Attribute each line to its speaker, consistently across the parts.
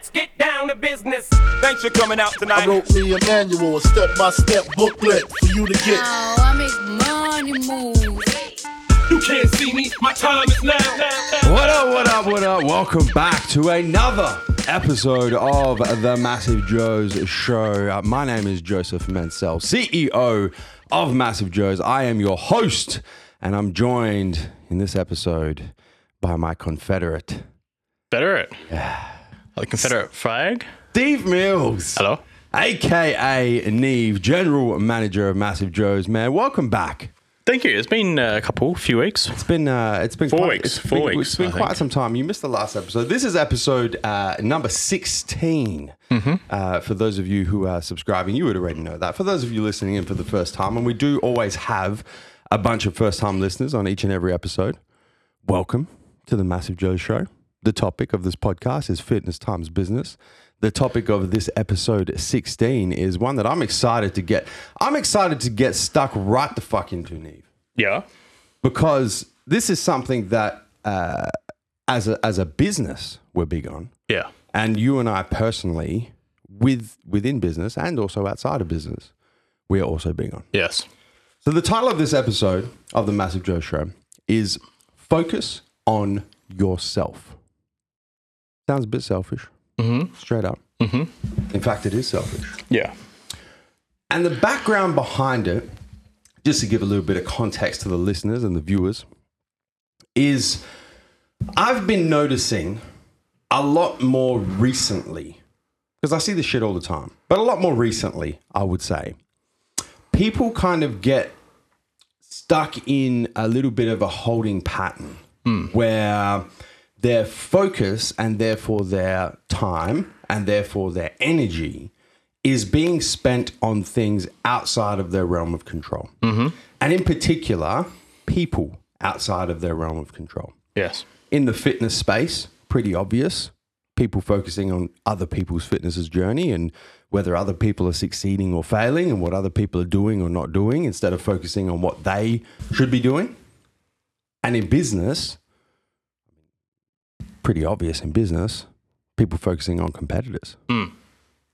Speaker 1: let's get down to business.
Speaker 2: Thanks for coming out tonight.
Speaker 3: I wrote me a manual, a step-by-step booklet for you to get.
Speaker 4: Oh, I make money move.
Speaker 1: You can't see me, my time is now. now.
Speaker 5: What up, what up, what up? Welcome back to another episode of the Massive Joe's Show. Uh, my name is Joseph Mansell, CEO of Massive Joe's. I am your host, and I'm joined in this episode by my confederate,
Speaker 6: Confederate. Confederate flag.
Speaker 5: Steve Mills.
Speaker 6: Hello.
Speaker 5: AKA Neve, General Manager of Massive Joe's. Man, welcome back.
Speaker 6: Thank you. It's been uh, a couple, few weeks.
Speaker 5: It's been uh, it's been
Speaker 6: Four
Speaker 5: quite,
Speaker 6: weeks, four
Speaker 5: been,
Speaker 6: weeks,
Speaker 5: It's been
Speaker 6: I
Speaker 5: quite
Speaker 6: think.
Speaker 5: some time. You missed the last episode. This is episode uh, number 16
Speaker 6: Mm-hmm.
Speaker 5: Uh, for those of you who are subscribing, you would already know that. For those of you listening in for the first time, and we do always have a bunch of first time listeners on each and every episode. Welcome to the Massive Joe Show. The topic of this podcast is fitness times business. The topic of this episode 16 is one that I'm excited to get. I'm excited to get stuck right the fuck into, Neve
Speaker 6: Yeah.
Speaker 5: because this is something that uh, as a as a business we're big on,
Speaker 6: Yeah.
Speaker 5: and you and I personally, with within business and also outside of business, we are also big on.
Speaker 6: Yes.
Speaker 5: So the title of this episode of the Massive Joe Show is "Focus on Yourself." Sounds a bit selfish,
Speaker 6: Mm-hmm.
Speaker 5: straight up.
Speaker 6: Mm-hmm.
Speaker 5: In fact, it is selfish.
Speaker 6: Yeah.
Speaker 5: And the background behind it, just to give a little bit of context to the listeners and the viewers, is I've been noticing a lot more recently, because I see this shit all the time, but a lot more recently, I would say, people kind of get stuck in a little bit of a holding pattern where their focus and therefore their time and therefore their energy is being spent on things outside of their realm of control. Mm-hmm. And in particular, people outside of their realm of control.
Speaker 6: Yes.
Speaker 5: In the fitness space, pretty obvious. People focusing on other people's fitness's journey and whether other people are succeeding or failing and what other people are doing or not doing instead of focusing on what they should be doing. And in business, pretty obvious in business, people focusing on competitors
Speaker 6: Mm.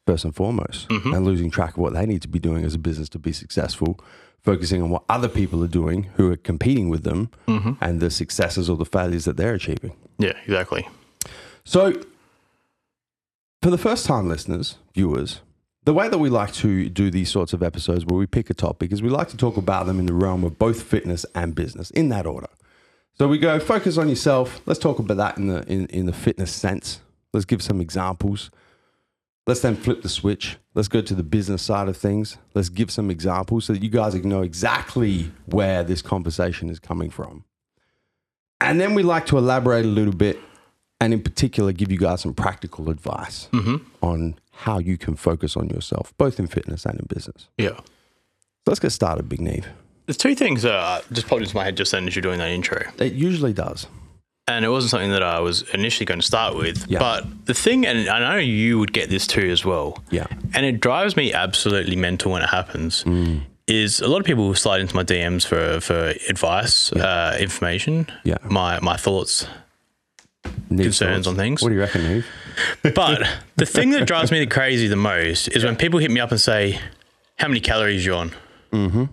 Speaker 5: first and foremost and losing track of what they need to be doing as a business to be successful, focusing on what other people are doing who are competing with them and the successes or the failures that they're achieving.
Speaker 6: Yeah. Exactly.
Speaker 5: So, for the first time listeners, viewers, the way that we like to do these sorts of episodes where we pick a topic is we like to talk about them in the realm of both fitness and business in that order. So we go focus on yourself. Let's talk about that in the in, in the fitness sense. Let's give some examples. Let's then flip the switch. Let's go to the business side of things. Let's give some examples so that you guys can know exactly where this conversation is coming from. And then we like to elaborate a little bit and in particular give you guys some practical advice mm-hmm. on how you can focus on yourself, both in fitness and in business.
Speaker 6: Yeah.
Speaker 5: So let's get started, Big Neve.
Speaker 6: There's two things that uh, just popped into my head just then as you're doing that intro.
Speaker 5: It usually does.
Speaker 6: And it wasn't something that I was initially going to start with.
Speaker 5: Yeah.
Speaker 6: But the thing, and I know you would get this too as well.
Speaker 5: Yeah.
Speaker 6: And it drives me absolutely mental when it happens.
Speaker 5: Mm.
Speaker 6: Is a lot of people slide into my DMs for for advice, uh, information,
Speaker 5: Yeah.
Speaker 6: my my thoughts, Concerns
Speaker 5: thoughts.
Speaker 6: on things?
Speaker 5: What do you reckon, Neve?
Speaker 6: But the thing that drives me crazy the most is when people hit me up and say, "How many calories you on?
Speaker 5: Mm-hmm.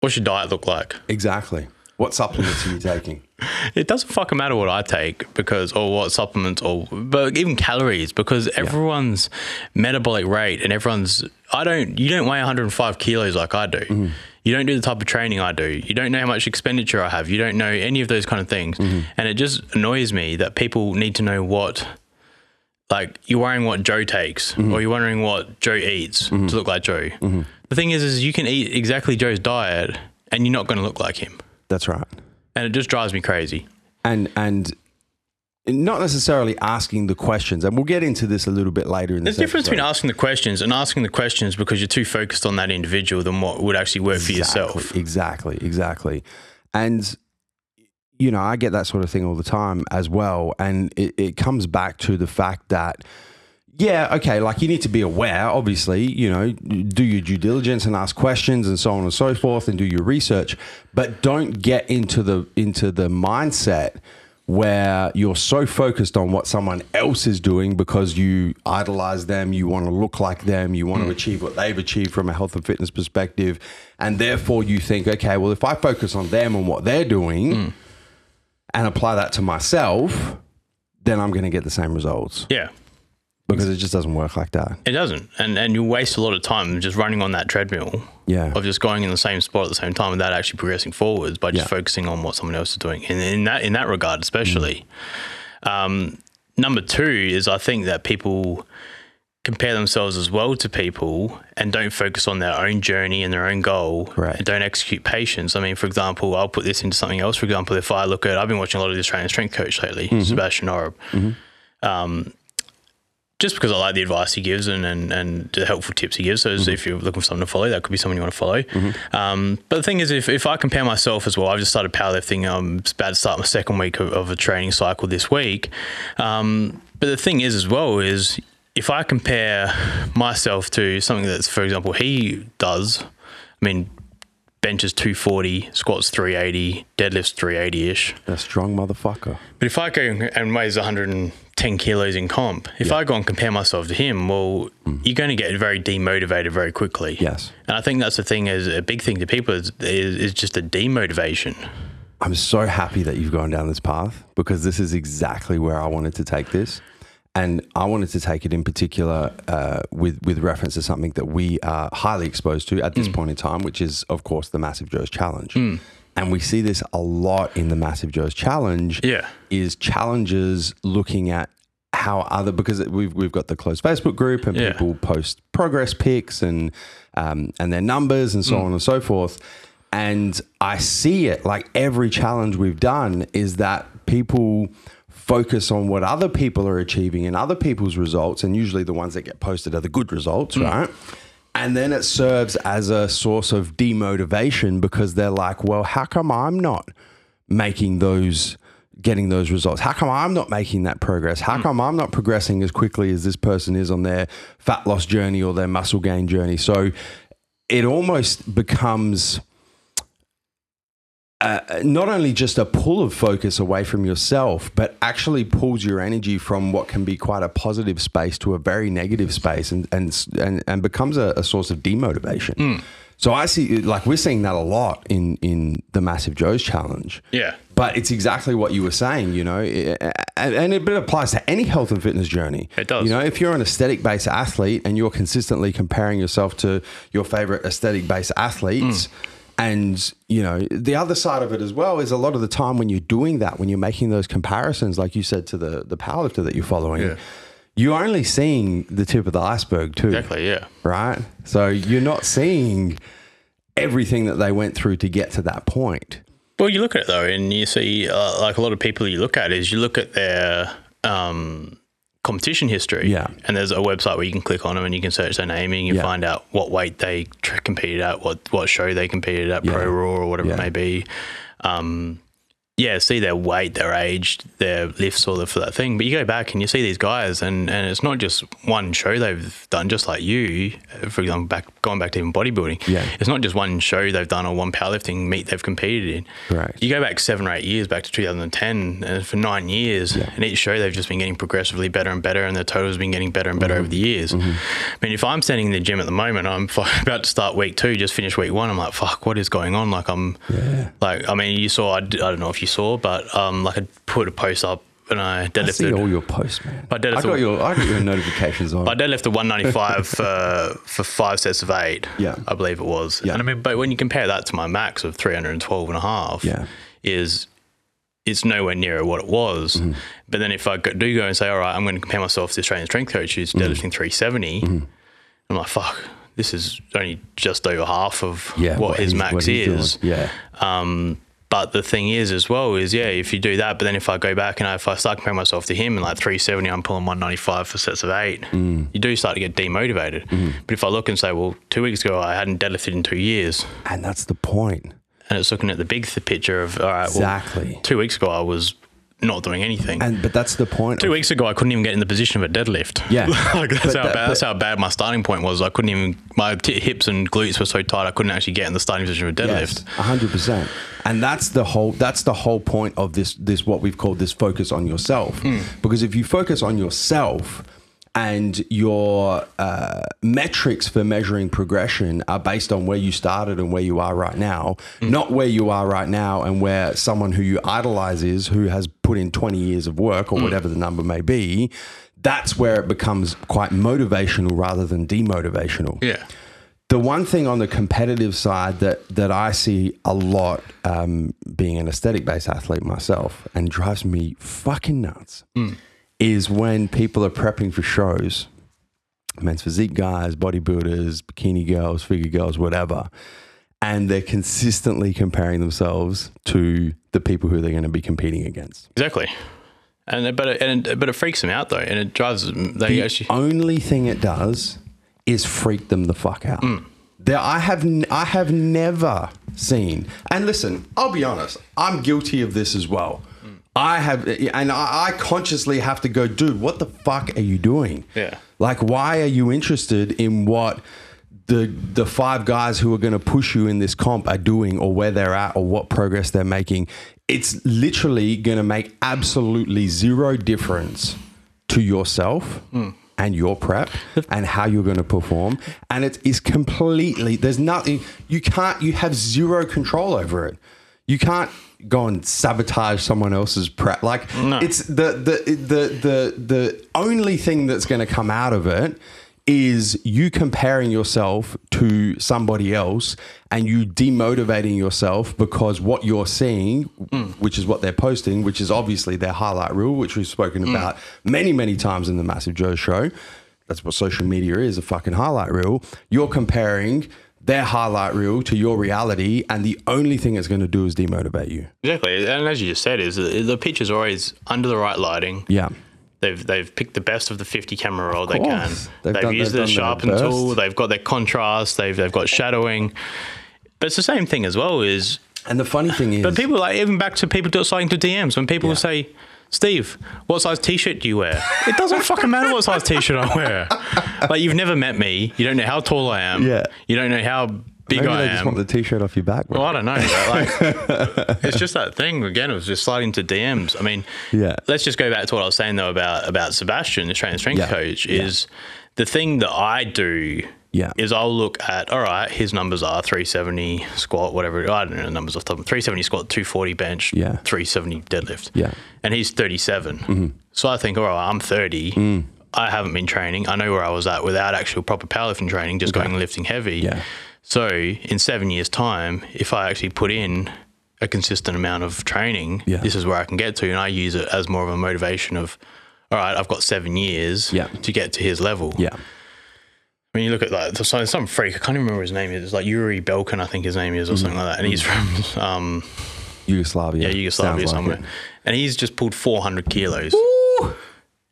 Speaker 6: What's your diet look like?"
Speaker 5: Exactly. What supplements are you taking?
Speaker 6: It doesn't fucking matter what I take because, or what supplements, or but even calories because everyone's metabolic rate and everyone's. I don't. You don't weigh 105 kilos like I do. Mm-hmm. You don't do the type of training I do. You don't know how much expenditure I have. You don't know any of those kind of things, mm-hmm. and it just annoys me that people need to know what. Like you're worrying what Joe takes, mm-hmm. or you're wondering what Joe eats to look like Joe. The thing is, is you can eat exactly Joe's diet, and you're not going to look like him,
Speaker 5: That's right.
Speaker 6: and it just drives me crazy.
Speaker 5: And and not necessarily asking the questions, and we'll get into this a little bit later in the.
Speaker 6: There's difference between asking the questions and asking the questions because you're too focused on that individual than what would actually work for yourself.
Speaker 5: Exactly, exactly. And you know, I get that sort of thing all the time as well. And it, it comes back to the fact that yeah, okay, like you need to be aware, obviously, you know, do your due diligence and ask questions and so on and so forth and do your research, but don't get into the into the mindset where you're so focused on what someone else is doing because you idolize them, you want to look like them, you want to hmm. achieve what they've achieved from a health and fitness perspective. And therefore, you think, okay, well, if I focus on them and what they're doing hmm. and apply that to myself, then I'm going to get the same results
Speaker 6: Yeah.
Speaker 5: Because it just doesn't work like that.
Speaker 6: It doesn't, and and you waste a lot of time just running on that treadmill.
Speaker 5: Yeah.
Speaker 6: Of just going in the same spot at the same time without actually progressing forwards by just
Speaker 5: Yeah.
Speaker 6: focusing on what someone else is doing. And in that in that regard, especially.
Speaker 5: Mm.
Speaker 6: Um, number two is I think that people compare themselves as well to people and don't focus on their own journey and their own goal
Speaker 5: Correct.
Speaker 6: and don't execute patience. I mean, for example, I'll put this into something else. For example, if I look at, I've been watching a lot of the Australian strength coach lately,
Speaker 5: Mm-hmm.
Speaker 6: Sebastian Oreb. Um, just because I like the advice he gives and, and, and the helpful tips he gives. So
Speaker 5: Mm-hmm.
Speaker 6: if you're looking for someone to follow, that could be someone you want to follow. Um, but the thing is, if, if I compare myself as well, I've just started powerlifting. I'm about to start my second week of, of a training cycle this week. Um, but the thing is, as well, is if I compare myself to something that's, for example, he does, I mean, benches 240, squats 380, deadlifts 380 ish.
Speaker 5: A strong motherfucker.
Speaker 6: But if I go and weighs 110 kilos in comp, if I go and compare myself to him, well, mm. you're going to get very demotivated very quickly.
Speaker 5: Yes.
Speaker 6: And I think that's the thing is a big thing to people is, is, is just a demotivation.
Speaker 5: I'm so happy that you've gone down this path because this is exactly where I wanted to take this. And I wanted to take it in particular uh, with, with reference to something that we are highly exposed to at this point in time, which is, of course, the Massive Joe's Challenge. And we see this a lot in the Massive Joe's Challenge.
Speaker 6: Yeah.
Speaker 5: Is challenges looking at how other because we've we've got the closed Facebook group and
Speaker 6: Yeah.
Speaker 5: people post progress pics and um, and their numbers and so on and so forth. And I see it like every challenge we've done is that people focus on what other people are achieving and other people's results, and usually the ones that get posted are the good results, mm. right? And then it serves as a source of demotivation because they're like, well, how come I'm not making those, getting those results? How come I'm not making that progress? How mm. come I'm not progressing as quickly as this person is on their fat loss journey or their muscle gain journey? So it almost becomes uh, not only just a pull of focus away from yourself, but actually pulls your energy from what can be quite a positive space to a very negative space, and and and, and becomes a, a source of demotivation. Hmm. So I see, like we're seeing that a lot in in the Massive Joe's challenge.
Speaker 6: Yeah.
Speaker 5: But it's exactly what you were saying, you know, eh, eh, and, and it applies to any health and fitness journey.
Speaker 6: It does.
Speaker 5: You know, if you're an aesthetic based athlete and you're consistently comparing yourself to your favorite aesthetic based athletes, hmm. And you know, the other side of it as well is a lot of the time when you're doing that, when you're making those comparisons, like you said to the the powerlifter that you're following,
Speaker 6: Yeah.
Speaker 5: you're only seeing the tip of the iceberg too
Speaker 6: Exactly. Yeah.
Speaker 5: right? So you're not seeing everything that they went through to get to that point.
Speaker 6: Well, you look at it though, and you see, uh, like a lot of people you look at is you look at their um, competition history.
Speaker 5: Yeah.
Speaker 6: And there's a website where you can click on them and you can search their naming and
Speaker 5: Yeah.
Speaker 6: find out what weight they tr- competed at, what what show they competed at,
Speaker 5: Yeah.
Speaker 6: Pro Raw or whatever
Speaker 5: Yeah.
Speaker 6: it may be. Um, yeah, see their weight, their age, their lifts, all the, for that thing. But you go back and you see these guys, and, and it's not just one show they've done, just like you, uh, for example, back going back to even bodybuilding.
Speaker 5: Yeah.
Speaker 6: It's not just one show they've done or one powerlifting meet they've competed in.
Speaker 5: Correct.
Speaker 6: You go back seven or eight years, back to 2010, and uh, for nine years, and each show they've just been getting progressively better and better, and their total's been getting better and better mm-hmm. over the years. Mm-hmm. I mean, if I'm standing in the gym at the moment, I'm f- about to start week two, just finished week one. I'm like, fuck, what is going on? Like, I'm, like, I mean, you saw, I, d- I don't know if you saw, but um, like, I put a post up and I
Speaker 5: I see
Speaker 6: deadlifted.
Speaker 5: all your posts, man.
Speaker 6: I
Speaker 5: I got
Speaker 6: all-
Speaker 5: your I got your notifications on.
Speaker 6: I deadlifted 195 for for five sets of eight.
Speaker 5: Yeah.
Speaker 6: I believe it was.
Speaker 5: Yeah.
Speaker 6: And I mean, but when you compare that to my max of 312 and a half,
Speaker 5: Yeah.
Speaker 6: is it's nowhere near what it was.
Speaker 5: Mm-hmm.
Speaker 6: But then if I go, do go and say, all right, I'm going to compare myself to the Australian strength coach who's
Speaker 5: Mm-hmm.
Speaker 6: deadlifting 370, I'm like, fuck, this is only just over half of
Speaker 5: yeah,
Speaker 6: what, his max
Speaker 5: what
Speaker 6: is.
Speaker 5: Yeah,
Speaker 6: Um, but the thing is, as well, is yeah, if you do that, but then if I go back and I, if I start comparing myself to him and like 370, I'm pulling 195 for sets of eight,
Speaker 5: Mm.
Speaker 6: you do start to get demotivated.
Speaker 5: Mm-hmm.
Speaker 6: But if I look and say, well, two weeks ago I hadn't deadlifted in two years,
Speaker 5: and that's the point.
Speaker 6: and it's looking at the big th- picture of all right,
Speaker 5: Exactly.
Speaker 6: well, two weeks ago I was not doing anything.
Speaker 5: And but that's the point.
Speaker 6: Two weeks ago, I couldn't even get in the position of a deadlift.
Speaker 5: Yeah.
Speaker 6: like that's, how
Speaker 5: that-
Speaker 6: bad, that's how bad my starting point was. I couldn't even, my t- hips and glutes were so tight, I couldn't actually get in the starting position of a deadlift.
Speaker 5: Yes, hundred percent. And that's the whole. That's the whole point of this. This what we've called this focus on yourself.
Speaker 6: Hmm.
Speaker 5: Because if you focus on yourself, and your uh, metrics for measuring progression are based on where you started and where you are right now,
Speaker 6: Hmm.
Speaker 5: not where you are right now and where someone who you idolize is, who has put in twenty years of work or whatever the number may be. That's where it becomes quite motivational rather than demotivational
Speaker 6: Yeah.
Speaker 5: the one thing on the competitive side that that I see a lot, um, being an aesthetic based athlete myself, and drives me fucking nuts, is when people are prepping for shows, men's physique guys, bodybuilders, bikini girls, figure girls, whatever, and they're consistently comparing themselves to the people who they're going to be competing against.
Speaker 6: Exactly. And it- but it, and it, but it freaks them out though, and it drives them. They
Speaker 5: The
Speaker 6: actually
Speaker 5: only thing it does is freak them the fuck out.
Speaker 6: Mm.
Speaker 5: There, I have n- I have never seen. And listen, I'll be honest. I'm guilty of this as well.
Speaker 6: Mm.
Speaker 5: I have, and I, I consciously have to go, dude. What the fuck are you doing?
Speaker 6: Yeah.
Speaker 5: Like, why are you interested in what? The, the five guys who are going to push you in this comp are doing or where they're at or what progress they're making it's literally going to make absolutely zero difference to yourself and your prep and how you're going to perform and it is completely there's nothing you can't you have zero control over it you can't go and sabotage someone else's prep like no. it's the the the the the only thing that's going to come out of it is you comparing yourself to somebody else and you demotivating yourself because what you're seeing, mm. which is what they're posting, which is obviously their highlight reel, which we've spoken mm. about many, many times in the Massive Joe show. That's what social media is a fucking highlight reel. You're comparing their highlight reel to your reality, and the only thing it's going to do is demotivate you.
Speaker 6: exactly, and as you just said, is the, picture's always under the right lighting.
Speaker 5: Yeah.
Speaker 6: They've they've picked the best of the 50 camera roll they can. They've,
Speaker 5: They've done-
Speaker 6: used
Speaker 5: they've
Speaker 6: the sharpen
Speaker 5: their
Speaker 6: tool. They've got their contrast. They've they've got shadowing. But it's the same thing as well. Is
Speaker 5: And the funny thing is,
Speaker 6: but people like even back to people starting to DMs when people will say. Steve, what size T-shirt do you wear? It doesn't fucking matter what size T-shirt I wear. Like you've never met me. You don't know how tall I am.
Speaker 5: Yeah.
Speaker 6: You don't know how big
Speaker 5: maybe
Speaker 6: I
Speaker 5: they
Speaker 6: am.
Speaker 5: just want the t-shirt off your back.
Speaker 6: Well, I don't know. but, Like, it's just that thing again. It was just sliding to DMs. I mean,
Speaker 5: Yeah.
Speaker 6: Let's just go back to what I was saying though about about Sebastian, the strength strength
Speaker 5: Yeah.
Speaker 6: coach.
Speaker 5: Yeah.
Speaker 6: Is the thing that I do.
Speaker 5: Yeah.
Speaker 6: Is I'll look at all right. His numbers are 370 squat, whatever. I don't know the numbers off the top. 370 squat, 240 bench,
Speaker 5: Yeah.
Speaker 6: 370 deadlift.
Speaker 5: Yeah.
Speaker 6: And he's 37.
Speaker 5: Mm-hmm.
Speaker 6: So I think, all right, I'm 30.
Speaker 5: Mm.
Speaker 6: I haven't been training. I know where I was at without actual proper powerlifting training, just going and lifting heavy.
Speaker 5: Yeah.
Speaker 6: So in seven years' time, if I actually put in a consistent amount of training,
Speaker 5: Yeah.
Speaker 6: this is where I can get to, and I use it as more of a motivation of, all right, I've got seven years
Speaker 5: Yeah.
Speaker 6: to get to his level.
Speaker 5: Yeah.
Speaker 6: When you look at like some, some freak, I can't even remember his name. It's like Yuri Belkin, I think his name is, or
Speaker 5: Mm-hmm.
Speaker 6: something like that, and he's from um,
Speaker 5: Yugoslavia.
Speaker 6: yeah Yugoslavia
Speaker 5: Sounds
Speaker 6: somewhere,
Speaker 5: it.
Speaker 6: and he's just pulled 400 kilos.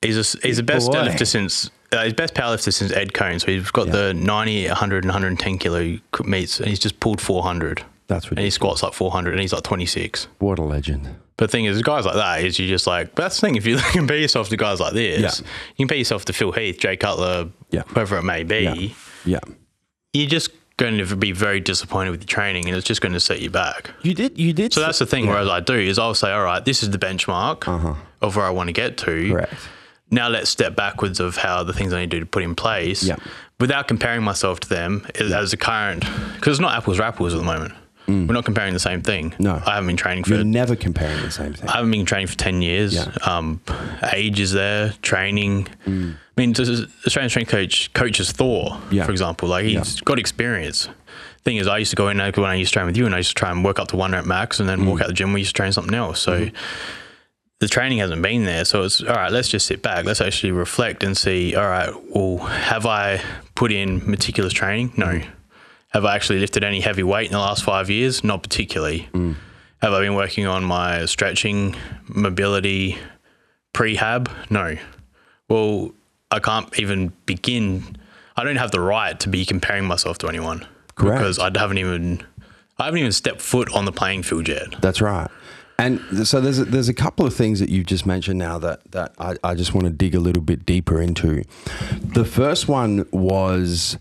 Speaker 6: He's a, he's the best
Speaker 5: boy.
Speaker 6: deadlifter since uh, he's best powerlifter since Ed Coan. So he's got the 90, 100, and 110 kilo meets, and he's just pulled 400.
Speaker 5: That's
Speaker 6: And he squats like 400, and he's like 26.
Speaker 5: What a legend.
Speaker 6: But the thing is, guys like that is you just like. But that's the thing. If you compare yourself to guys like this,
Speaker 5: Yeah.
Speaker 6: you compare yourself to Phil Heath, Jay Cutler,
Speaker 5: Yeah.
Speaker 6: whoever it may be.
Speaker 5: Yeah. Yeah.
Speaker 6: You're just going to be very disappointed with your training, and it's just going to set you back.
Speaker 5: You did. You did.
Speaker 6: So that's the thing. Whereas I do is I'll say, all right, this is the benchmark of where I want to get to.
Speaker 5: Uh-huh. correct.
Speaker 6: Now let's step backwards of how the things I need to do to put in place.
Speaker 5: Yeah.
Speaker 6: Without comparing myself to them as a current, because it's not apples to apples at the moment. We're not comparing the same thing.
Speaker 5: Mm. No.
Speaker 6: I haven't been training for
Speaker 5: You're never comparing the same thing.
Speaker 6: I haven't been training for 10 years.
Speaker 5: Yeah.
Speaker 6: Um, age is there, training. I mean, Australian strength coach coaches Thor,
Speaker 5: Yeah.
Speaker 6: for example. Like, he's got experience. Thing is, I used to go in there when I used to train with you, and I used to try and work up to one rep max and then walk out the gym. We used to train something else. So the training hasn't been there. So it's all right, let's just sit back. Let's actually reflect and see, all right, well, have I put in meticulous training? No. Have I actually lifted any heavy weight in the last five years? Not particularly. Have I been working on my stretching, mobility, prehab? No. Well, I can't even begin. I don't have the right to be comparing myself to anyone
Speaker 5: Correct.
Speaker 6: because I haven't even I haven't even stepped foot on the playing field yet.
Speaker 5: That's right. And so there's a, there's a couple of things that you've just mentioned now that that I, I just want to dig a little bit deeper into. The first one was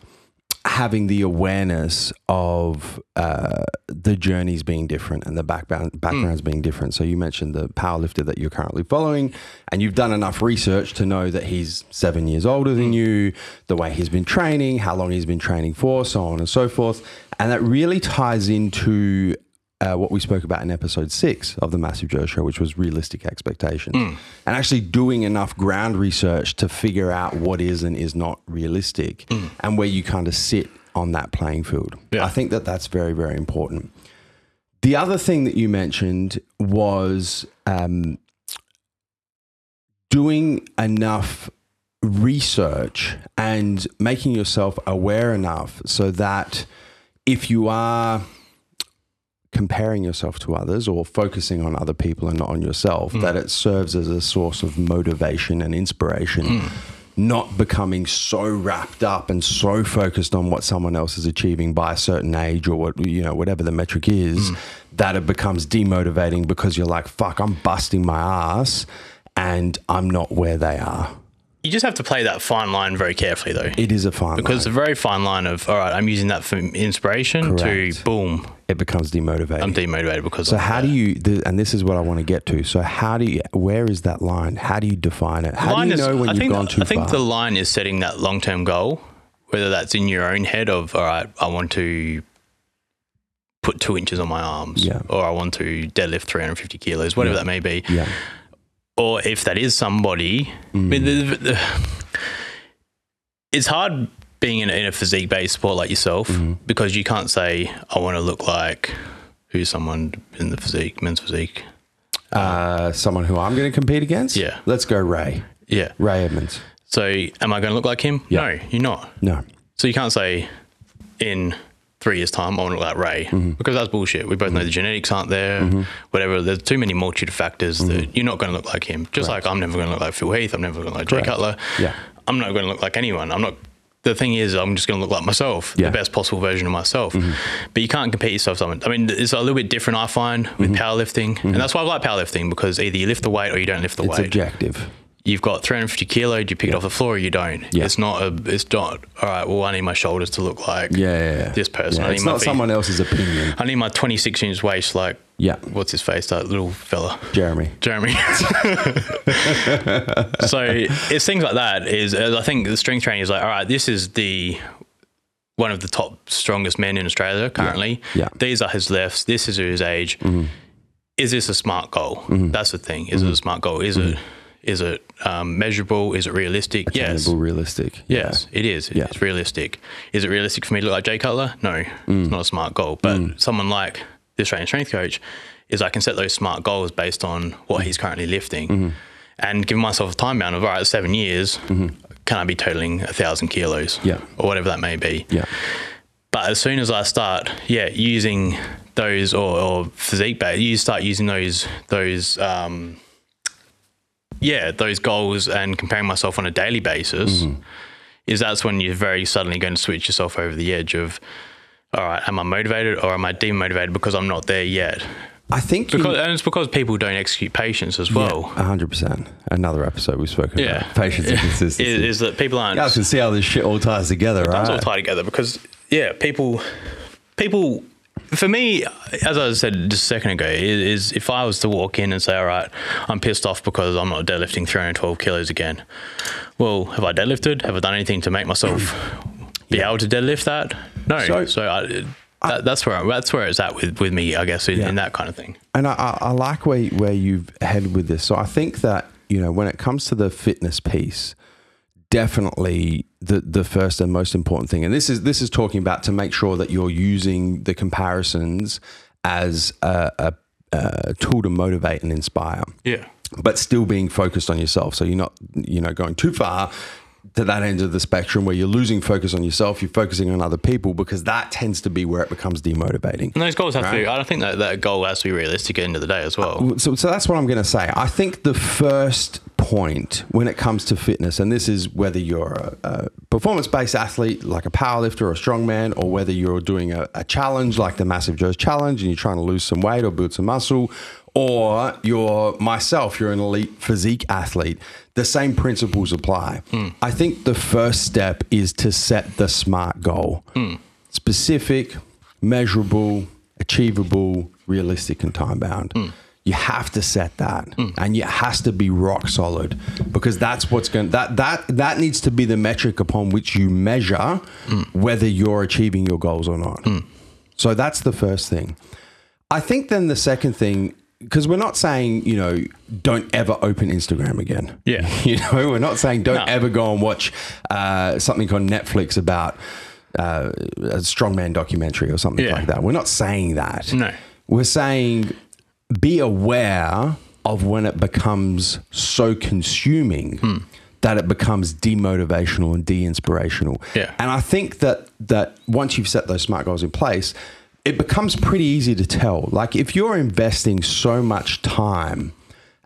Speaker 5: having the awareness of uh, the journeys being different and the background backgrounds being different. So you mentioned the powerlifter that you're currently following, and you've done enough research to know that he's seven years older than you, the way he's been training, how long he's been training for, so on and so forth, and that really ties into. Uh, what we spoke about in episode six of the Massive Joe Show, which was realistic expectations, and actually doing enough ground research to figure out what is and is not realistic, and where you kind of sit on that playing field.
Speaker 6: Yeah.
Speaker 5: I think that that's very, very important. The other thing that you mentioned was um, doing enough research and making yourself aware enough so that if you are comparing yourself to others or focusing on other people and not on yourself, mm. that it serves as a source of motivation and inspiration. Mm. Not becoming so wrapped up and so focused on what someone else is achieving by a certain age or what you know whatever the metric is, mm. that it becomes demotivating because you're like, "Fuck, I'm busting my ass, and I'm not where they are."
Speaker 6: You just have to play that fine line very carefully, though.
Speaker 5: It is a fine line.
Speaker 6: because
Speaker 5: line.
Speaker 6: it's a very fine line of, all right, I'm using that for inspiration
Speaker 5: Correct.
Speaker 6: to boom,
Speaker 5: it becomes demotivating.
Speaker 6: I'm demotivated because
Speaker 5: So how
Speaker 6: that.
Speaker 5: do you? th- And this is what I want to get to. So how do you? Where is that line? How do you define it? How
Speaker 6: line
Speaker 5: do you
Speaker 6: is-
Speaker 5: know when
Speaker 6: I
Speaker 5: you've gone too far?
Speaker 6: I think
Speaker 5: far?
Speaker 6: the line is setting that long term goal, whether that's in your own head of, all right, I want to put two inches on my arms,
Speaker 5: Yeah.
Speaker 6: or I want to deadlift 350 kilos, whatever that may be.
Speaker 5: yeah,
Speaker 6: Or if that is somebody, I mean, the, the, it's hard being in a, in a physique based sport like yourself
Speaker 5: Mm-hmm.
Speaker 6: because you can't say, I want to look like who's someone in the physique, men's physique.
Speaker 5: uh, someone who I'm going to compete against.
Speaker 6: Yeah.
Speaker 5: let's go Ray.
Speaker 6: Yeah.
Speaker 5: Ray Edmonds.
Speaker 6: So am I going to look like him?
Speaker 5: Yeah.
Speaker 6: No, you're not.
Speaker 5: No.
Speaker 6: So you can't say in three years' time I want to look like Ray
Speaker 5: Mm-hmm.
Speaker 6: because that's bullshit. We both know the genetics aren't there. Whatever. There's too many multitude of factors
Speaker 5: Mm-hmm.
Speaker 6: that you're not going to look like him. Just like I'm never going to look like Phil Heath. I'm never going to look like
Speaker 5: Correct.
Speaker 6: Jay Cutler.
Speaker 5: Yeah.
Speaker 6: I'm not going to look like anyone. I'm not. The thing is, I'm just going to look like myself,
Speaker 5: Yeah. Mm-hmm.
Speaker 6: the best possible version of myself. But you can't compete yourself. Someone. I mean, it's a little bit different. I find with
Speaker 5: Mm-hmm.
Speaker 6: powerlifting, and that's why I like powerlifting because either you lift the weight or you don't lift the
Speaker 5: It's
Speaker 6: weight
Speaker 5: objective.
Speaker 6: You've got 350 kilo, do you pick it off the floor or you don't?
Speaker 5: Yeah.
Speaker 6: It's not a, it's not, all right, well, I need my shoulders to look like
Speaker 5: Yeah, yeah, yeah.
Speaker 6: this person.
Speaker 5: Yeah,
Speaker 6: I need
Speaker 5: it's not
Speaker 6: feet.
Speaker 5: someone else's opinion.
Speaker 6: I need my 26 inch waist like,
Speaker 5: Yeah,
Speaker 6: what's his face, that little fella.
Speaker 5: Jeremy.
Speaker 6: Jeremy. so it's things like that. Is I think the strength training is like, all right, this is the one of the top strongest men in Australia currently.
Speaker 5: Yeah. Mm-hmm.
Speaker 6: These are his lefts. This is his age. Mm-hmm. Is this a smart goal? Mm-hmm. That's the thing. Is it a mm-hmm. smart goal? Is it is it um, measurable? Is it realistic? Yes.
Speaker 5: Realistic.
Speaker 6: Yes, it is.
Speaker 5: Yeah.
Speaker 6: It's realistic. Is it realistic for me to look like Jay Cutler? No,
Speaker 5: Mm.
Speaker 6: it's not a smart goal. But someone like this Australian strength coach is I can set those smart goals based on what he's currently lifting
Speaker 5: Mm-hmm.
Speaker 6: and give myself a time bound of, all right, seven years, can I be totaling a thousand kilos?
Speaker 5: Mm-hmm. Yeah.
Speaker 6: Or whatever that may be.
Speaker 5: Yeah.
Speaker 6: But as soon as I start, yeah, using those or, or physique base, you start using those those um, yeah those goals and comparing myself on a daily basis, mm-hmm. is that's when you're very suddenly going to switch yourself over the edge of, all right, am I motivated or am I demotivated because I'm not there yet?
Speaker 5: I think you-
Speaker 6: Because and it's because people don't execute patience as well.
Speaker 5: A hundred percent. Another episode we've spoken
Speaker 6: Yeah,
Speaker 5: about patience and consistency.
Speaker 6: Is, is that people aren't
Speaker 5: you guys can see how this shit all ties together,
Speaker 6: It's all tie together because yeah, people, people. For me, as I said just a second ago, is, is if I was to walk in and say, "All right, I'm pissed off because I'm not deadlifting 312 kilos again." Well, have I deadlifted? Have I done anything to make myself be able to deadlift that? No.
Speaker 5: So-
Speaker 6: So, I, that, that's where that's where it's at with, with me, I guess, in, in that kind of thing.
Speaker 5: And I, I, I like where where you've headed with this. So I think that you know when it comes to the fitness piece, definitely the the first and most important thing, and this is this is talking about to make sure that you're using the comparisons as a, a, a tool to motivate and inspire
Speaker 6: Yeah.
Speaker 5: but still being focused on yourself. So you're not, you know, going too far to that end of the spectrum where you're losing focus on yourself, you're focusing on other people because that tends to be where it becomes demotivating.
Speaker 6: And those goals have
Speaker 5: Right.
Speaker 6: to. I don't think that that goal has to be realistic at the end of the day as well.
Speaker 5: Uh, so, so that's what I'm going to say. I think the first point when it comes to fitness, and this is whether you're a, a performance based athlete like a powerlifter or a strongman, or whether you're doing a, a challenge like the Massive Joe's Challenge and you're trying to lose some weight or build some muscle, or you're myself, you're an elite physique athlete, the same principles apply. Hmm. I think the first step is to set the SMART goal hmm. specific, measurable, achievable, realistic, and time bound. Hmm. You have to set that, and it has to be rock solid because that's what's going that that that needs to be the metric upon which you measure whether you're achieving your goals or not. So that's the first thing. I think then the second thing, because we're not saying you know don't ever open Instagram again.
Speaker 6: Yeah.
Speaker 5: you know we're not saying don't
Speaker 6: No.
Speaker 5: ever go and watch uh, something on Netflix about uh, a strongman documentary or something
Speaker 6: Yeah.
Speaker 5: like that. We're not saying that.
Speaker 6: No.
Speaker 5: We're saying be aware of when it becomes so consuming
Speaker 6: Hmm.
Speaker 5: that it becomes demotivational and de-inspirational.
Speaker 6: Yeah.
Speaker 5: And I think that that once you've set those smart goals in place, it becomes pretty easy to tell. Like if you're investing so much time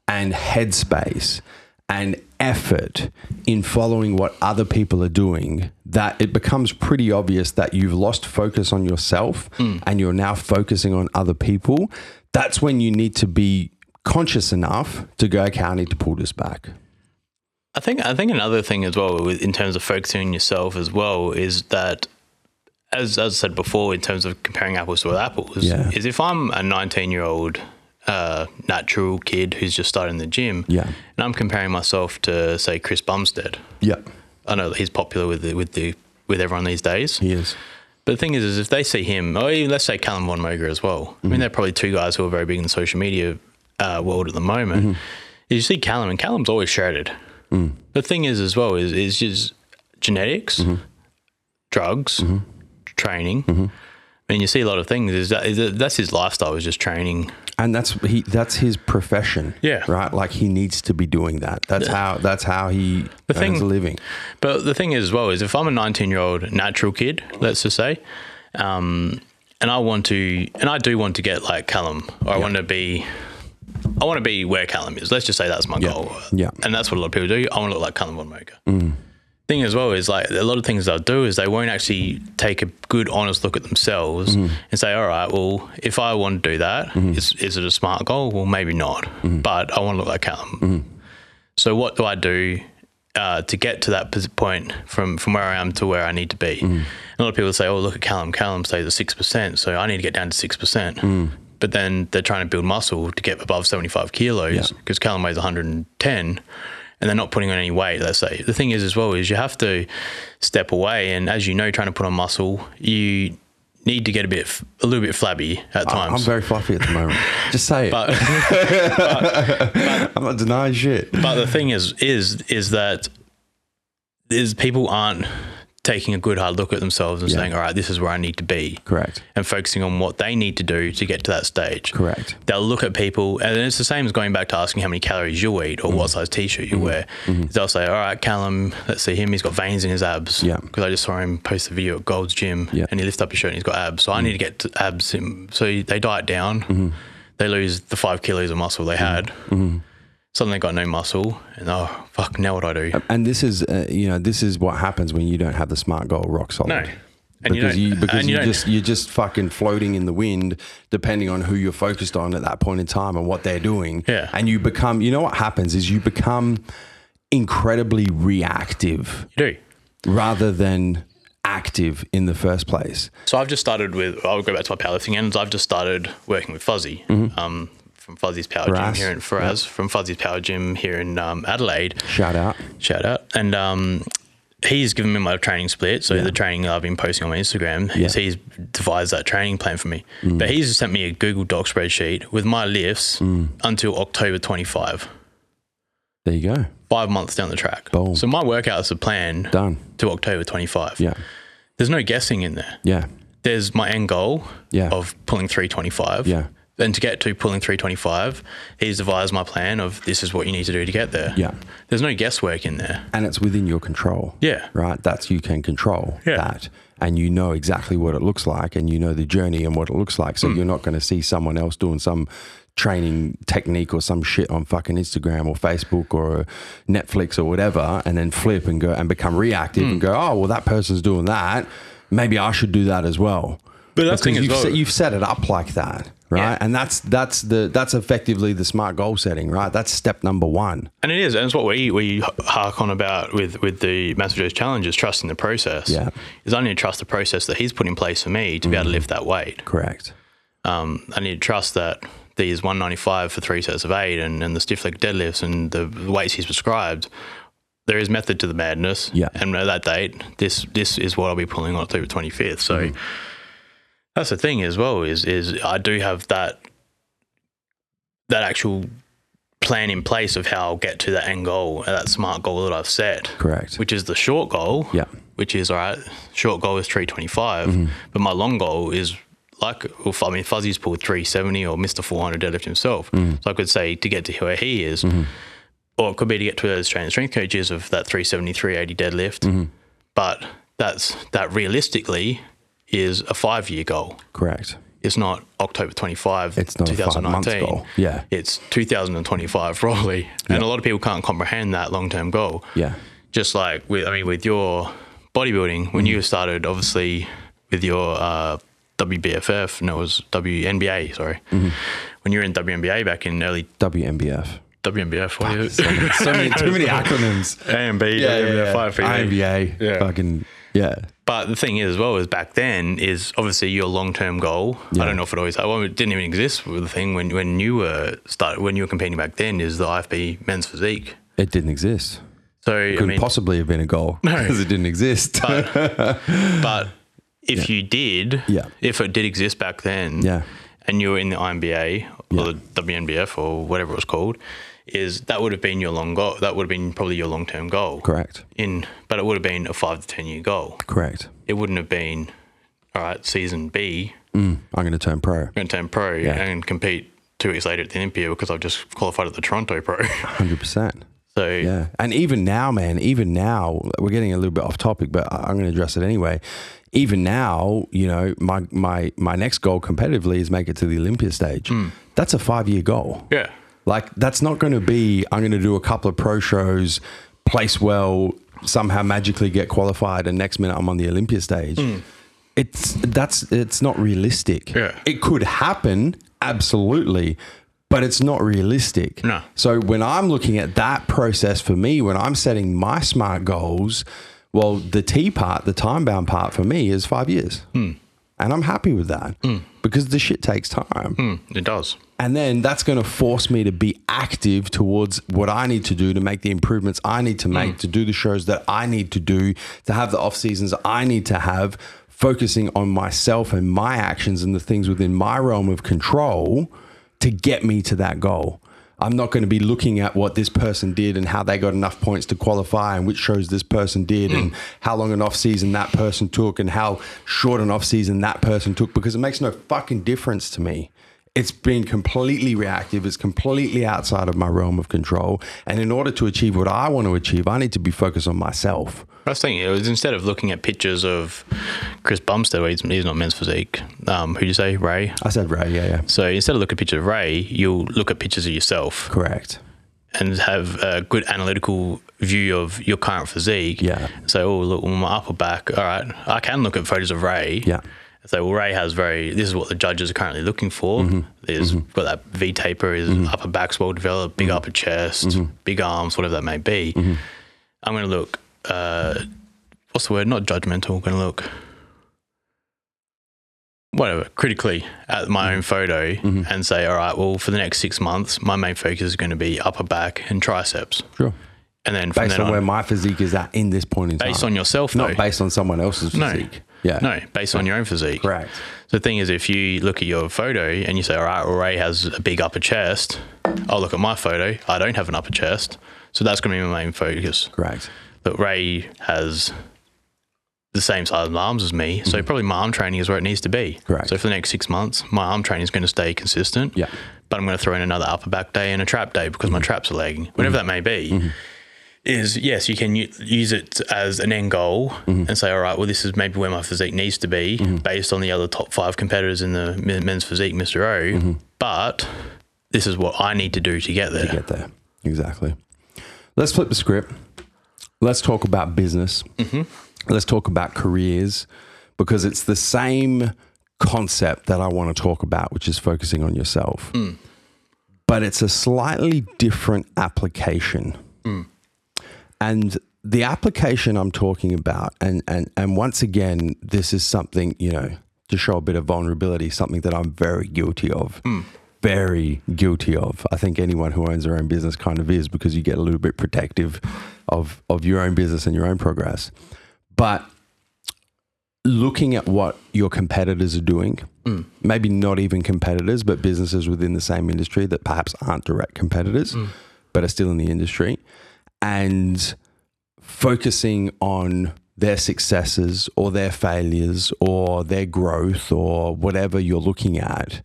Speaker 5: and headspace and effort in following what other people are doing that it becomes pretty obvious that you've lost focus on yourself mm. and you're now focusing on other people that's when you need to be conscious enough to go okay i need to pull this back
Speaker 6: I think I think another thing as well in terms of focusing on yourself as well is that as as I said before in terms of comparing apples to apples
Speaker 5: Yeah.
Speaker 6: is if I'm a 19 year old uh, natural kid who's just starting the gym
Speaker 5: Yeah.
Speaker 6: and I'm comparing myself to say Chris Bumstead
Speaker 5: yeah
Speaker 6: I know he's popular with the, with the with everyone these days
Speaker 5: he is
Speaker 6: but the thing is, is if they see him, or even let's say Callum Von Moger as well. I
Speaker 5: Mm-hmm.
Speaker 6: mean, they're probably two guys who are very big in the social media uh, world at the moment.
Speaker 5: Mm-hmm.
Speaker 6: You see Callum, and Callum's always shredded.
Speaker 5: Mm.
Speaker 6: The thing is, as well, is is just genetics,
Speaker 5: Mm-hmm.
Speaker 6: drugs, training. I mean, you see a lot of things. Is that, is that that's his lifestyle? Is just training.
Speaker 5: and that's he that's his profession
Speaker 6: Yeah.
Speaker 5: right like he needs to be doing that that's how that's how he
Speaker 6: The
Speaker 5: earns
Speaker 6: thing-
Speaker 5: a living
Speaker 6: But the thing is, as well, is if I'm a 19 year old natural kid, let's just say, um, and I want to, and I do want to get like Callum, or I want to be, I want to be where Callum is. Let's just say that's my goal.
Speaker 5: Yeah.
Speaker 6: And that's what a lot of people do. I want to look like Callum Von. Thing as well is like a lot of things they'll do is they won't actually take a good, honest look at themselves mm-hmm. and say, all right, well, if I want to do that, mm-hmm. is, is it a smart goal? Well, maybe not, mm-hmm. but I want to look like Callum. So what do I do uh, to get to that point from from where I am to where I need to be? A lot of people say, "Oh, look at Callum. Callum stays at six percent, so I need to get down to six percent." But then they're trying to build muscle to get above seventy five kilos
Speaker 5: Yeah.
Speaker 6: because Callum weighs one hundred and they're not putting on any weight. Let's say the thing is as well is you have to step away, and as you know, trying to put on muscle, you need to get a bit, a little bit flabby at times.
Speaker 5: i'm very fluffy at the moment just say it
Speaker 6: but
Speaker 5: i'm not denying shit
Speaker 6: but the thing is is is that is people aren't taking a good hard look at themselves and
Speaker 5: Yeah.
Speaker 6: saying all right this is where i need to be.
Speaker 5: Correct.
Speaker 6: And focusing on what they need to do to get to that stage.
Speaker 5: Correct.
Speaker 6: They'll look at people and it's the same as going back to asking how many calories you eat or
Speaker 5: Mm-hmm.
Speaker 6: what size t-shirt you mm-hmm. wear. Mm-hmm. They'll say all right callum let's see him. He's got veins in his abs.
Speaker 5: Yeah.
Speaker 6: because i just saw him post a video at gold's gym
Speaker 5: Yeah.
Speaker 6: and he lifted up his shirt and he's got abs. So i mm. need to get to abs in, so they diet down.
Speaker 5: Mm-hmm.
Speaker 6: they lose the five kilos of muscle they mm-hmm. had suddenly got no muscle and oh fuck now what do i do
Speaker 5: and this is uh, you know this is what happens when you don't have the smart goal rock solid
Speaker 6: No. And you
Speaker 5: because
Speaker 6: don't-
Speaker 5: you, because
Speaker 6: and you
Speaker 5: you, just you're just fucking floating in the wind depending on who you're focused on at that point in time and what they're doing
Speaker 6: Yeah.
Speaker 5: and you become you know what happens is you become incredibly reactive
Speaker 6: you do
Speaker 5: rather than active in the first place
Speaker 6: So I've just started with. I'll go back to my powerlifting ends. I've just started working with Fuzzy um, from Fuzzy's Power
Speaker 5: Faraz.
Speaker 6: Gym here in Faraz, from Fuzzy's Power Gym here in um, Adelaide.
Speaker 5: shout out
Speaker 6: Shout out! And um, he's given me my training split. So the training I've been posting on my Instagram,
Speaker 5: Yeah.
Speaker 6: he's devised that training plan for me.
Speaker 5: Mm.
Speaker 6: But he's sent me a Google Doc spreadsheet with my lifts
Speaker 5: Mm.
Speaker 6: until October 25.
Speaker 5: there you go
Speaker 6: Five months down the track.
Speaker 5: Boom.
Speaker 6: So my workouts are planned
Speaker 5: done
Speaker 6: to October 25.
Speaker 5: yeah
Speaker 6: There's no guessing in there.
Speaker 5: yeah
Speaker 6: There's my end goal
Speaker 5: Yeah.
Speaker 6: of pulling 325.
Speaker 5: Yeah.
Speaker 6: And to get to pulling 325, he's devised my plan of this is what you need to do to get there.
Speaker 5: Yeah.
Speaker 6: There's no guesswork in there.
Speaker 5: and it's within your control.
Speaker 6: Yeah.
Speaker 5: Right? That's you can control
Speaker 6: Yeah.
Speaker 5: that. And you know exactly what it looks like and you know the journey and what it looks like.
Speaker 6: Hmm.
Speaker 5: So you're not going to see someone else doing some training technique or some shit on fucking Instagram or Facebook or Netflix or whatever and then flip and go and become reactive
Speaker 6: Hmm.
Speaker 5: and go, oh, well, that person's doing that. Maybe I should do that as well.
Speaker 6: But that's thing
Speaker 5: Because you've,
Speaker 6: well.
Speaker 5: set, you've set it up like that. Right.
Speaker 6: Yeah.
Speaker 5: And that's that's the that's effectively the smart goal setting, right? That's step number one.
Speaker 6: And it is, and it's what we we hark on about with with the Massive Joe's challenge is trusting the process.
Speaker 5: Yeah.
Speaker 6: is I need to trust the process that he's put in place for me to be able to lift that weight.
Speaker 5: Correct.
Speaker 6: Um, I need to trust that these 195 for three sets of eight and, and the stiff leg deadlifts and the weights he's prescribed. There is method to the madness.
Speaker 5: Yeah.
Speaker 6: And at that date, this this is what I'll be pulling on October 25th. So
Speaker 5: Mm-hmm.
Speaker 6: That's the thing as well is is I do have that that actual plan in place of how I'll get to that end goal, uh, that smart goal that I've set.
Speaker 5: Correct.
Speaker 6: Which is the short goal.
Speaker 5: Yeah.
Speaker 6: Which is all right. Short goal is 325, mm-hmm. but my long goal is like, well, I mean, Fuzzy's pulled 370 or Mr. 400 deadlift himself. Mm-hmm. So I could say to get to where he is, mm-hmm. or it could be to get to those Australian strength coaches of that 370, 380 deadlift. But that's that realistically is a five year goal.
Speaker 5: Correct.
Speaker 6: It's not October 25,
Speaker 5: It's not a five-month
Speaker 6: 2019.
Speaker 5: goal. Yeah.
Speaker 6: It's 2025 probably. And a lot of people can't comprehend that long term goal.
Speaker 5: Yeah.
Speaker 6: Just like with, I mean, with your bodybuilding, when you started, obviously, with your uh, WBFF, no, it was WNBA, sorry. When you were in WNBA back in early
Speaker 5: WMBF.
Speaker 6: WNBF, what is
Speaker 5: So many, so many, too many acronyms.
Speaker 6: AMB, WNBF, for you.
Speaker 5: IMBA.
Speaker 6: Yeah.
Speaker 5: Fucking yeah.
Speaker 6: But the thing is, as well, is back then is obviously your long term goal.
Speaker 5: Yeah.
Speaker 6: I don't know if it always well, it didn't even exist with the thing when when you were start when you were competing back then is the IFBB men's physique.
Speaker 5: It didn't exist.
Speaker 6: So it
Speaker 5: Couldn't
Speaker 6: I mean,
Speaker 5: possibly have been a goal
Speaker 6: No.
Speaker 5: because it didn't exist.
Speaker 6: but if you did,
Speaker 5: Yeah.
Speaker 6: if it did exist back then,
Speaker 5: Yeah.
Speaker 6: and you were in the IMBA or the WNBF or whatever it was called, is that would have been your long goal. That would have been probably your long term goal.
Speaker 5: Correct.
Speaker 6: In, but it would have been a five to ten year goal.
Speaker 5: Correct.
Speaker 6: It wouldn't have been, all right, season B, mm,
Speaker 5: I'm going to turn pro.
Speaker 6: I'm going to turn pro
Speaker 5: Yeah.
Speaker 6: and compete two weeks later at the Olympia because I've just qualified at the Toronto Pro.
Speaker 5: 100%.
Speaker 6: so
Speaker 5: Yeah. And even now, man, even now, we're getting a little bit off topic, but I'm going to address it anyway. Even now, you know, my, my, my next goal competitively is make it to the Olympia stage. Mm. That's a five year goal.
Speaker 6: yeah,
Speaker 5: Like that's not going to be. I'm going to do a couple of pro shows, place well, somehow magically get qualified, and next minute I'm on the Olympia stage. Hmm. It's that's it's not realistic.
Speaker 6: Yeah.
Speaker 5: It could happen, absolutely, but it's not realistic.
Speaker 6: No.
Speaker 5: So when I'm looking at that process for me, when I'm setting my smart goals, well, the T part, the time bound part for me is five years, hmm. and I'm happy with that hmm. because the shit takes time.
Speaker 6: Mm, it does.
Speaker 5: And then that's going to force me to be active towards what I need to do to make the improvements I need to make, mm. to do the shows that I need to do, to have the off seasons I need to have, focusing on myself and my actions and the things within my realm of control to get me to that goal. I'm not going to be looking at what this person did and how they got enough points to qualify and which shows this person did and mm. how long an off season that person took and how short an off season that person took because it makes no fucking difference to me. It's been completely reactive. It's completely outside of my realm of control. And in order to achieve what I want to achieve, I need to be focused on myself.
Speaker 6: I was thinking it was instead of looking at pictures of Chris Bumstead, he's, he's not men's physique. Um, who do you say, Ray?
Speaker 5: I said, Ray, yeah, yeah.
Speaker 6: So instead of looking at pictures of Ray, you'll look at pictures of yourself
Speaker 5: Correct.
Speaker 6: and have a good analytical view of your current physique.
Speaker 5: Yeah.
Speaker 6: So, oh, look, my upper back. All right, I can look at photos of Ray.
Speaker 5: Yeah.
Speaker 6: So, well, Ray has very. This is what the judges are currently looking for.
Speaker 5: Mm-hmm.
Speaker 6: Is got that V taper, his upper back's well developed, big
Speaker 5: Mm-hmm.
Speaker 6: upper chest, big arms, whatever that may be. I'm going to look. Uh, what's the word? Not judgmental. I'm going to look. Whatever, critically at my
Speaker 5: Mm-hmm.
Speaker 6: own photo and say, all right, well, for the next six months, my main focus is going to be upper back and triceps.
Speaker 5: Sure.
Speaker 6: And then from
Speaker 5: Based
Speaker 6: then
Speaker 5: on
Speaker 6: on,
Speaker 5: where my physique is at in this point in time.
Speaker 6: based on yourself, though.
Speaker 5: Not based on someone else's
Speaker 6: no,
Speaker 5: physique. Yeah.
Speaker 6: no, based on your own physique.
Speaker 5: Correct.
Speaker 6: So the thing is, if you look at your photo and you say, all right, well, Ray has a big upper chest, I'll look at my photo. I don't have an upper chest. So that's going to be my main focus.
Speaker 5: Correct.
Speaker 6: But Ray has the same size of arms as me. So mm-hmm. probably my arm training is where it needs to be.
Speaker 5: Mm-hmm. Correct.
Speaker 6: So for the next six months, my arm training is going to stay consistent.
Speaker 5: Yeah.
Speaker 6: But I'm going to throw in another upper back day and a trap day because my mm-hmm. traps are lagging, whatever mm-hmm. that may be. Is yes, you can u- use it as an end goal mm-hmm. and say, all right, well, this is maybe where my physique needs to be mm-hmm. based on the other top five competitors in the men's physique, Mr. O. Mm-hmm. But this is what I need to do to get there.
Speaker 5: To get there. Exactly. Let's flip the script. Let's talk about business. Let's talk about careers because it's the same concept that I want to talk about, which is focusing on yourself. Mm. But it's a slightly different application. Mm. And the application I'm talking about, and, and, and once again, this is something, you know, to show a bit of vulnerability, something that I'm very guilty of. Hmm. Very guilty of. I think anyone who owns their own business kind of is because you get a little bit protective of, of your own business and your own progress. But looking at what your competitors are doing, hmm. maybe not even competitors, but businesses within the same industry that perhaps aren't direct competitors, hmm. but are still in the industry, and focusing on their successes or their failures or their growth or whatever you're looking at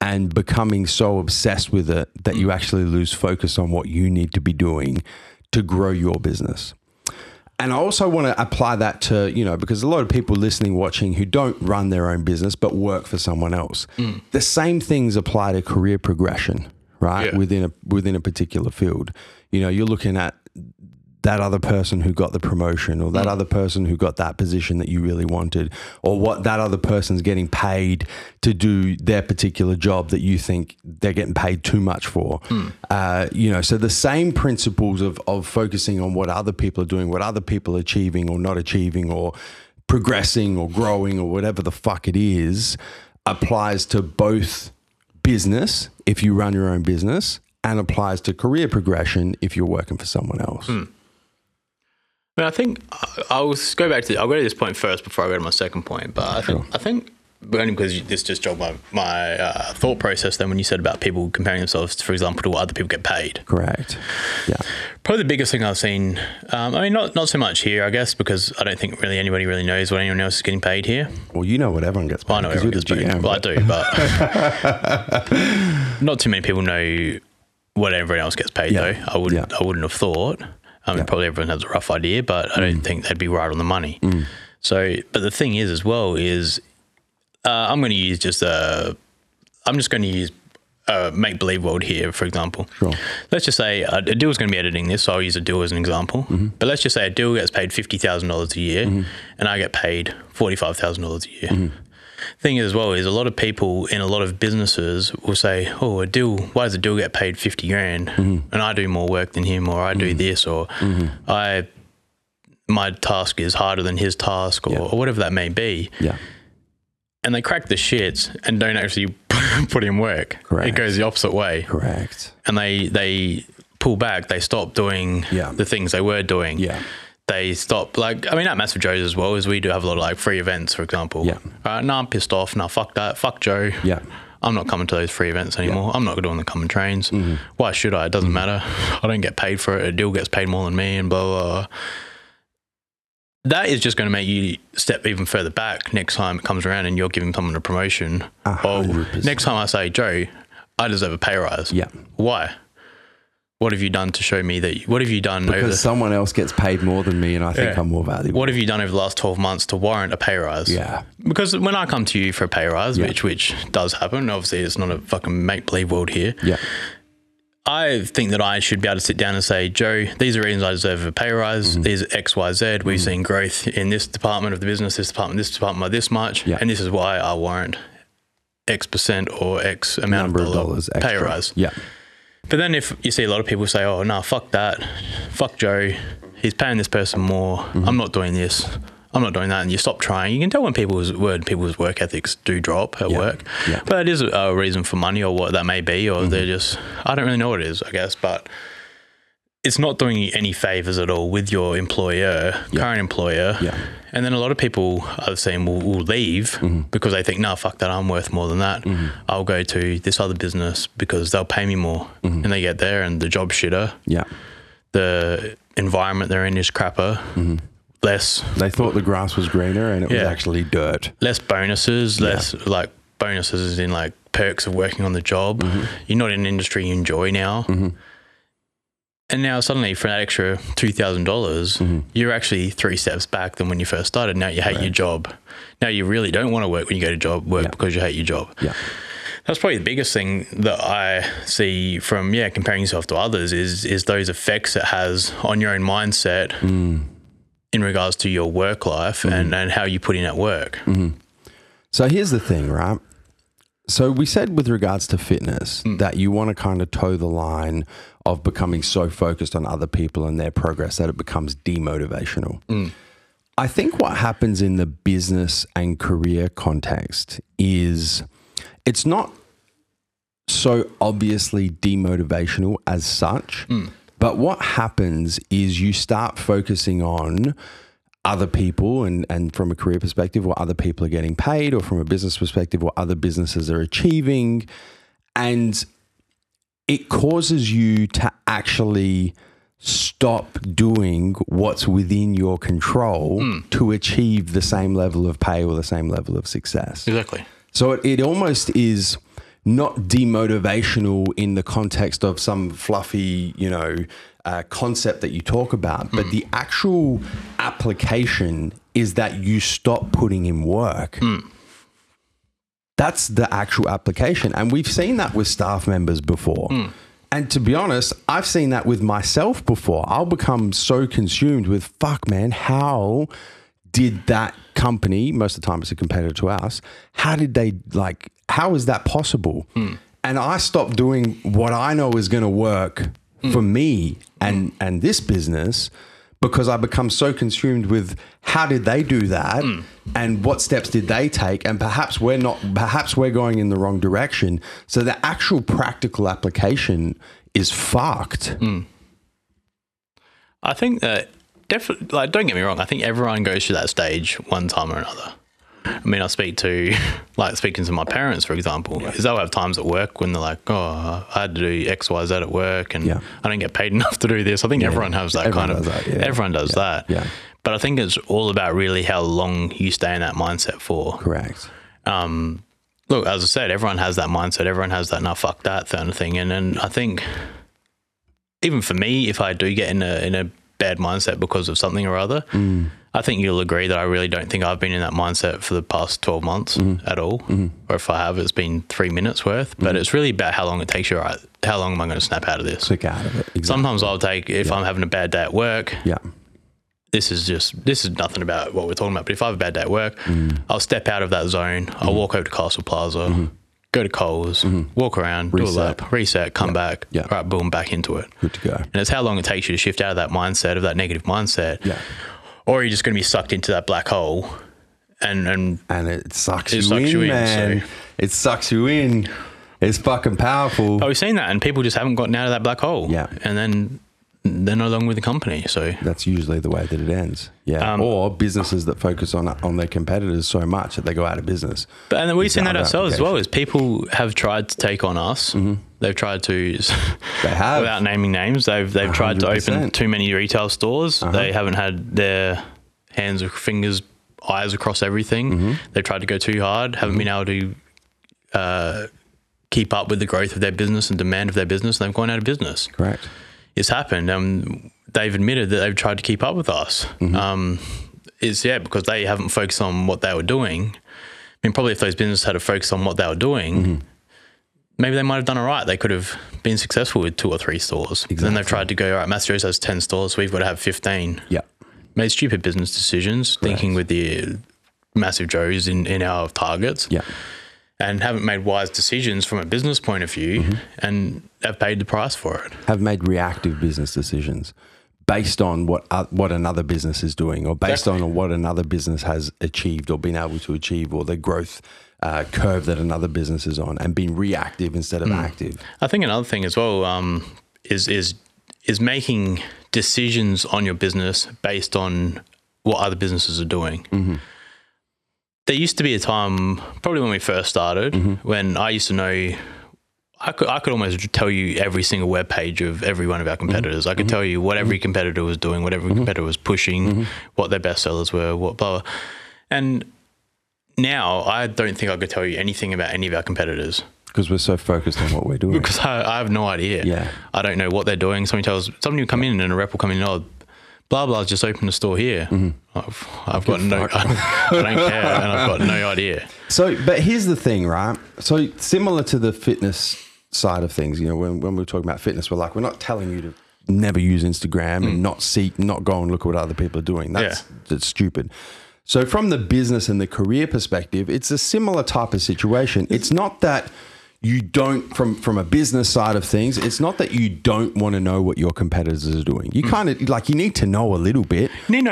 Speaker 5: and becoming so obsessed with it that you mm. actually lose focus on what you need to be doing to grow your business. And I also want to apply that to, you know, because a lot of people listening, watching who don't run their own business but work for someone else. Mm. The same things apply to career progression, right?
Speaker 6: Yeah.
Speaker 5: Within a within a particular field. You know, you're looking at that other person who got the promotion or that other person who got that position that you really wanted or what that other person's getting paid to do their particular job that you think they're getting paid too much for. Uh, you know so the same principles of, of focusing on what other people are doing what other people are achieving or not achieving or progressing or growing or whatever the fuck it is applies to both business if you run your own business and applies to career progression if you're working for someone else.
Speaker 6: I mean, I think I- I'll go back to I'll go to this point first before I go to my second point. But I think I think only because this just jogged my my uh, thought process. Then when you said about people comparing themselves, for example, to what other people get paid,
Speaker 5: Correct. Yeah.
Speaker 6: probably the biggest thing I've seen. Um, I mean, not not so much here, I guess, because I don't think really anybody really knows what anyone else is getting paid here.
Speaker 5: Well, you know what everyone gets paid.
Speaker 6: Well, I know everyone gets paid.
Speaker 5: GM,
Speaker 6: Well, I do, but not too many people know what everyone else gets paid.
Speaker 5: Yeah.
Speaker 6: Though I would
Speaker 5: Yeah.
Speaker 6: I wouldn't have thought. I mean,
Speaker 5: Yeah.
Speaker 6: probably everyone has a rough idea, but I
Speaker 5: Mm.
Speaker 6: don't think they'd be right on the money. So, but the thing is, as well, is uh, I'm going to use just a. I'm just going to use a make believe world here, for example.
Speaker 5: Sure.
Speaker 6: Let's just say a, a is going to be editing this, so I'll use a deal as an example.
Speaker 5: Mm-hmm.
Speaker 6: But let's just say a deal gets paid fifty thousand dollars a year, and I get paid forty five thousand dollars a year.
Speaker 5: Mm-hmm.
Speaker 6: Thing as well, is a lot of people in a lot of businesses will say, "Oh, a deal. Why does a deal get paid fifty grand,
Speaker 5: Mm-hmm.
Speaker 6: and I do more work than him, or I do this, or I." My task is harder than his task, or,
Speaker 5: Yeah.
Speaker 6: or whatever that may be
Speaker 5: yeah.
Speaker 6: and they crack the shits and don't actually put in work.
Speaker 5: Correct.
Speaker 6: It goes the opposite way,
Speaker 5: Correct.
Speaker 6: and they they pull back. They stop doing
Speaker 5: Yeah.
Speaker 6: the things they were doing.
Speaker 5: Yeah.
Speaker 6: They stop like I mean at Massive Joe's as well as we do have a lot of like free events, for example.
Speaker 5: Yeah.
Speaker 6: Uh, no, I'm pissed off. No, fuck that. Fuck Joe.
Speaker 5: Yeah.
Speaker 6: I'm not coming to those free events anymore. I'm not doing the common trains.
Speaker 5: Mm-hmm.
Speaker 6: Why should I? It doesn't matter. I don't get paid for it. A deal gets paid more than me, and blah blah. blah. That is just going to make you step even further back next time it comes around and you're giving someone a promotion. Oh, next time I say, Joe, I deserve a pay rise.
Speaker 5: Yeah.
Speaker 6: Why? What have you done to show me that? What have you done over?
Speaker 5: Because
Speaker 6: The,
Speaker 5: someone else gets paid more than me and I think
Speaker 6: Yeah.
Speaker 5: I'm more valuable.
Speaker 6: what have you done over the last twelve months to warrant a pay rise?
Speaker 5: Yeah.
Speaker 6: Because when I come to you for a pay rise,
Speaker 5: Yeah.
Speaker 6: which which does happen, obviously it's not a fucking make believe world here.
Speaker 5: Yeah.
Speaker 6: I think that I should be able to sit down and say, Joe, these are reasons I deserve a pay rise.
Speaker 5: Mm-hmm.
Speaker 6: These are X, Y, Z. We've seen growth in this department of the business, this department, this department by this much,
Speaker 5: Yeah.
Speaker 6: and this is why I warrant X percent or X amount
Speaker 5: Number of
Speaker 6: of dollar
Speaker 5: dollars
Speaker 6: pay rise.
Speaker 5: Yeah.
Speaker 6: But then if you see a lot of people say, "Oh no, fuck that, fuck Joe, he's paying this person more.
Speaker 5: Mm-hmm.
Speaker 6: I'm not doing this. I'm not doing that," and you stop trying, you can tell when people's word, people's work ethics do drop at
Speaker 5: Yeah.
Speaker 6: work.
Speaker 5: Yeah.
Speaker 6: But it is a reason for money or what that may be, or
Speaker 5: Mm-hmm.
Speaker 6: they're just I don't really know what it is, I guess, but. It's not doing you any favors at all with your employer,
Speaker 5: Yeah.
Speaker 6: current employer.
Speaker 5: Yeah.
Speaker 6: And then a lot of people I've seen will, will leave
Speaker 5: Mm-hmm.
Speaker 6: because they think, no, fuck that, I'm worth more than that. I'll go to this other business because they'll pay me more.
Speaker 5: Mm-hmm.
Speaker 6: And they get there and the job's shitter,
Speaker 5: Yeah.
Speaker 6: the environment they're in is crapper. less
Speaker 5: They thought the grass was greener and it was actually dirt.
Speaker 6: less bonuses, less like bonuses as in like perks of working on the job.
Speaker 5: Mm-hmm.
Speaker 6: You're not in an industry you enjoy now. And now suddenly for that extra two dollars,
Speaker 5: Mm-hmm.
Speaker 6: you're actually three steps back than when you first started. Now you hate your job. Now you really don't want to work when you go to job work
Speaker 5: Yeah.
Speaker 6: because you hate your job.
Speaker 5: Yeah.
Speaker 6: That's probably the biggest thing that I see from yeah comparing yourself to others is is those effects it has on your own mindset
Speaker 5: Mm.
Speaker 6: in regards to your work life
Speaker 5: Mm-hmm.
Speaker 6: and, and how you put in at work.
Speaker 5: So here's the thing, right? So we said with regards to fitness
Speaker 6: Hmm.
Speaker 5: that you want to kind of toe the line of becoming so focused on other people and their progress that it becomes demotivational.
Speaker 6: Hmm.
Speaker 5: I think what happens in the business and career context is it's not so obviously demotivational as such. But what happens is you start focusing on other people and, and from a career perspective, what other people are getting paid, or from a business perspective, what other businesses are achieving. And it causes you to actually stop doing what's within your control hmm. to achieve the same level of pay or the same level of success.
Speaker 6: Exactly.
Speaker 5: So it, it almost is not demotivational in the context of some fluffy, you know, uh, concept that you talk about, but hmm. the actual application is that you stop putting in work. Hmm. That's the actual application. And we've seen that with staff members before. Hmm. And to be honest, I've seen that with myself before. I'll become so consumed with, fuck, man, how did that company, most of the time it's a competitor to us, how did they, like, how is that possible? Hmm. And I stopped doing what I know is going to work hmm. for me and, and this business because I become so consumed with how did they do that mm. and what steps did they take and perhaps we're not perhaps we're going in the wrong direction so the actual practical application is fucked mm.
Speaker 6: I think that definitely, like, don't get me wrong. I think everyone goes through that stage one time or another. I mean, I speak to, like, speaking to my parents, for example, is they'll have times at work when they're like, oh, I had to do X, Y, Z at work and
Speaker 5: Yeah.
Speaker 6: I don't get paid enough to do this. I think everyone has that
Speaker 5: Everyone
Speaker 6: kind of,
Speaker 5: that, yeah.
Speaker 6: everyone does that.
Speaker 5: yeah.
Speaker 6: But I think it's all about really how long you stay in that mindset for.
Speaker 5: correct
Speaker 6: um, look, as I said, everyone has that mindset. Everyone has that, nah, fuck that kind of thing. And then I think, even for me, if I do get in a in a bad mindset because of something or other, I think you'll agree that I really don't think I've been in that mindset for the past twelve months mm-hmm. at all. Mm-hmm. Or if I have, it's been three minutes worth. But mm-hmm. it's really about how long it takes you. Right? How long am I going to snap out of this?
Speaker 5: click out of it exactly.
Speaker 6: Sometimes I'll take if I'm having a bad day at work
Speaker 5: yeah
Speaker 6: this is just this is nothing about what we're talking about. But if I have a bad day at work,
Speaker 5: Mm.
Speaker 6: I'll step out of that zone. I'll mm. walk over to Castle Plaza, go to Coles, walk around, do a
Speaker 5: Mm-hmm. Reset.
Speaker 6: lap, reset, come back,
Speaker 5: Yeah.
Speaker 6: right, boom, back into it.
Speaker 5: good to go
Speaker 6: And it's how long it takes you to shift out of that mindset of that negative mindset,
Speaker 5: yeah
Speaker 6: or you're just going to be sucked into that black hole. And and
Speaker 5: and it sucks,
Speaker 6: It
Speaker 5: you,
Speaker 6: sucks
Speaker 5: in,
Speaker 6: you in,
Speaker 5: man
Speaker 6: so-
Speaker 5: it sucks you in it's fucking powerful
Speaker 6: but we've seen that, and people just haven't gotten out of that black hole.
Speaker 5: Yeah.
Speaker 6: and then they're no longer with the company. So
Speaker 5: that's usually the way that it ends yeah
Speaker 6: Um,
Speaker 5: or businesses that focus on on their competitors so much that they go out of business
Speaker 6: But, and we've seen that ourselves as well. Is people have tried to take on us. They've tried to,
Speaker 5: Mm-hmm. They have.
Speaker 6: without naming names. They've they've tried to open too many retail stores.
Speaker 5: Uh-huh.
Speaker 6: They haven't had their hands or fingers, eyes across everything.
Speaker 5: Mm-hmm.
Speaker 6: They've tried to go too hard. Haven't been able to uh, keep up with the growth of their business and demand of their business. And they've gone out of business
Speaker 5: correct
Speaker 6: it's happened. Um, they've admitted that they've tried to keep up with us.
Speaker 5: Mm-hmm.
Speaker 6: Um, it's yeah because they haven't focused on what they were doing. I mean, probably if those businesses had to focus on what they were doing,
Speaker 5: Mm-hmm.
Speaker 6: maybe they might have done all right. They could have been successful with two or three stores. Then they've tried to go, all right, Massive Joe's has 10 stores, so we've got to have 15.
Speaker 5: yeah
Speaker 6: Made stupid business decisions, thinking with the massive Joes in, in our targets
Speaker 5: yeah
Speaker 6: and haven't made wise decisions from a business point of view and have paid the price for it.
Speaker 5: have made reactive business decisions based on what uh, what another business is doing or based on what another business has achieved or been able to achieve or the growth uh, curve that another business is on and being reactive instead of active.
Speaker 6: I think another thing as well um, is is is making decisions on your business based on what other businesses are doing. There used to be a time, probably when we first started, mm-hmm. when I used to know I could I could almost tell you every single web page of every one of our mm-hmm. competitors. I could mm-hmm. tell you what every competitor was doing, what every competitor was pushing, what their best sellers were, what blah, blah. And now I don't think I could tell you anything about any of our competitors
Speaker 5: Because we're so focused on what we're doing.
Speaker 6: because I, I have no idea.
Speaker 5: Yeah.
Speaker 6: I don't know what they're doing. Somebody tells somebody will come in and a rep will come in. And oh, blah blah. Just opened a store here. Mm-hmm. I've, I've got no.
Speaker 5: fuck.
Speaker 6: I don't care, and I've got no idea.
Speaker 5: So, but here's the thing, right? So, similar to the fitness side of things, you know, when, when we're talking about fitness, we're like, we're not telling you to never use Instagram and mm. not seek, not go and look at what other people are doing. That's, that's stupid. So, from the business and the career perspective, it's a similar type of situation. It's not that you don't, from from a business side of things, it's not that you don't want to know what your competitors are doing. You mm. kind of like you need to know a little bit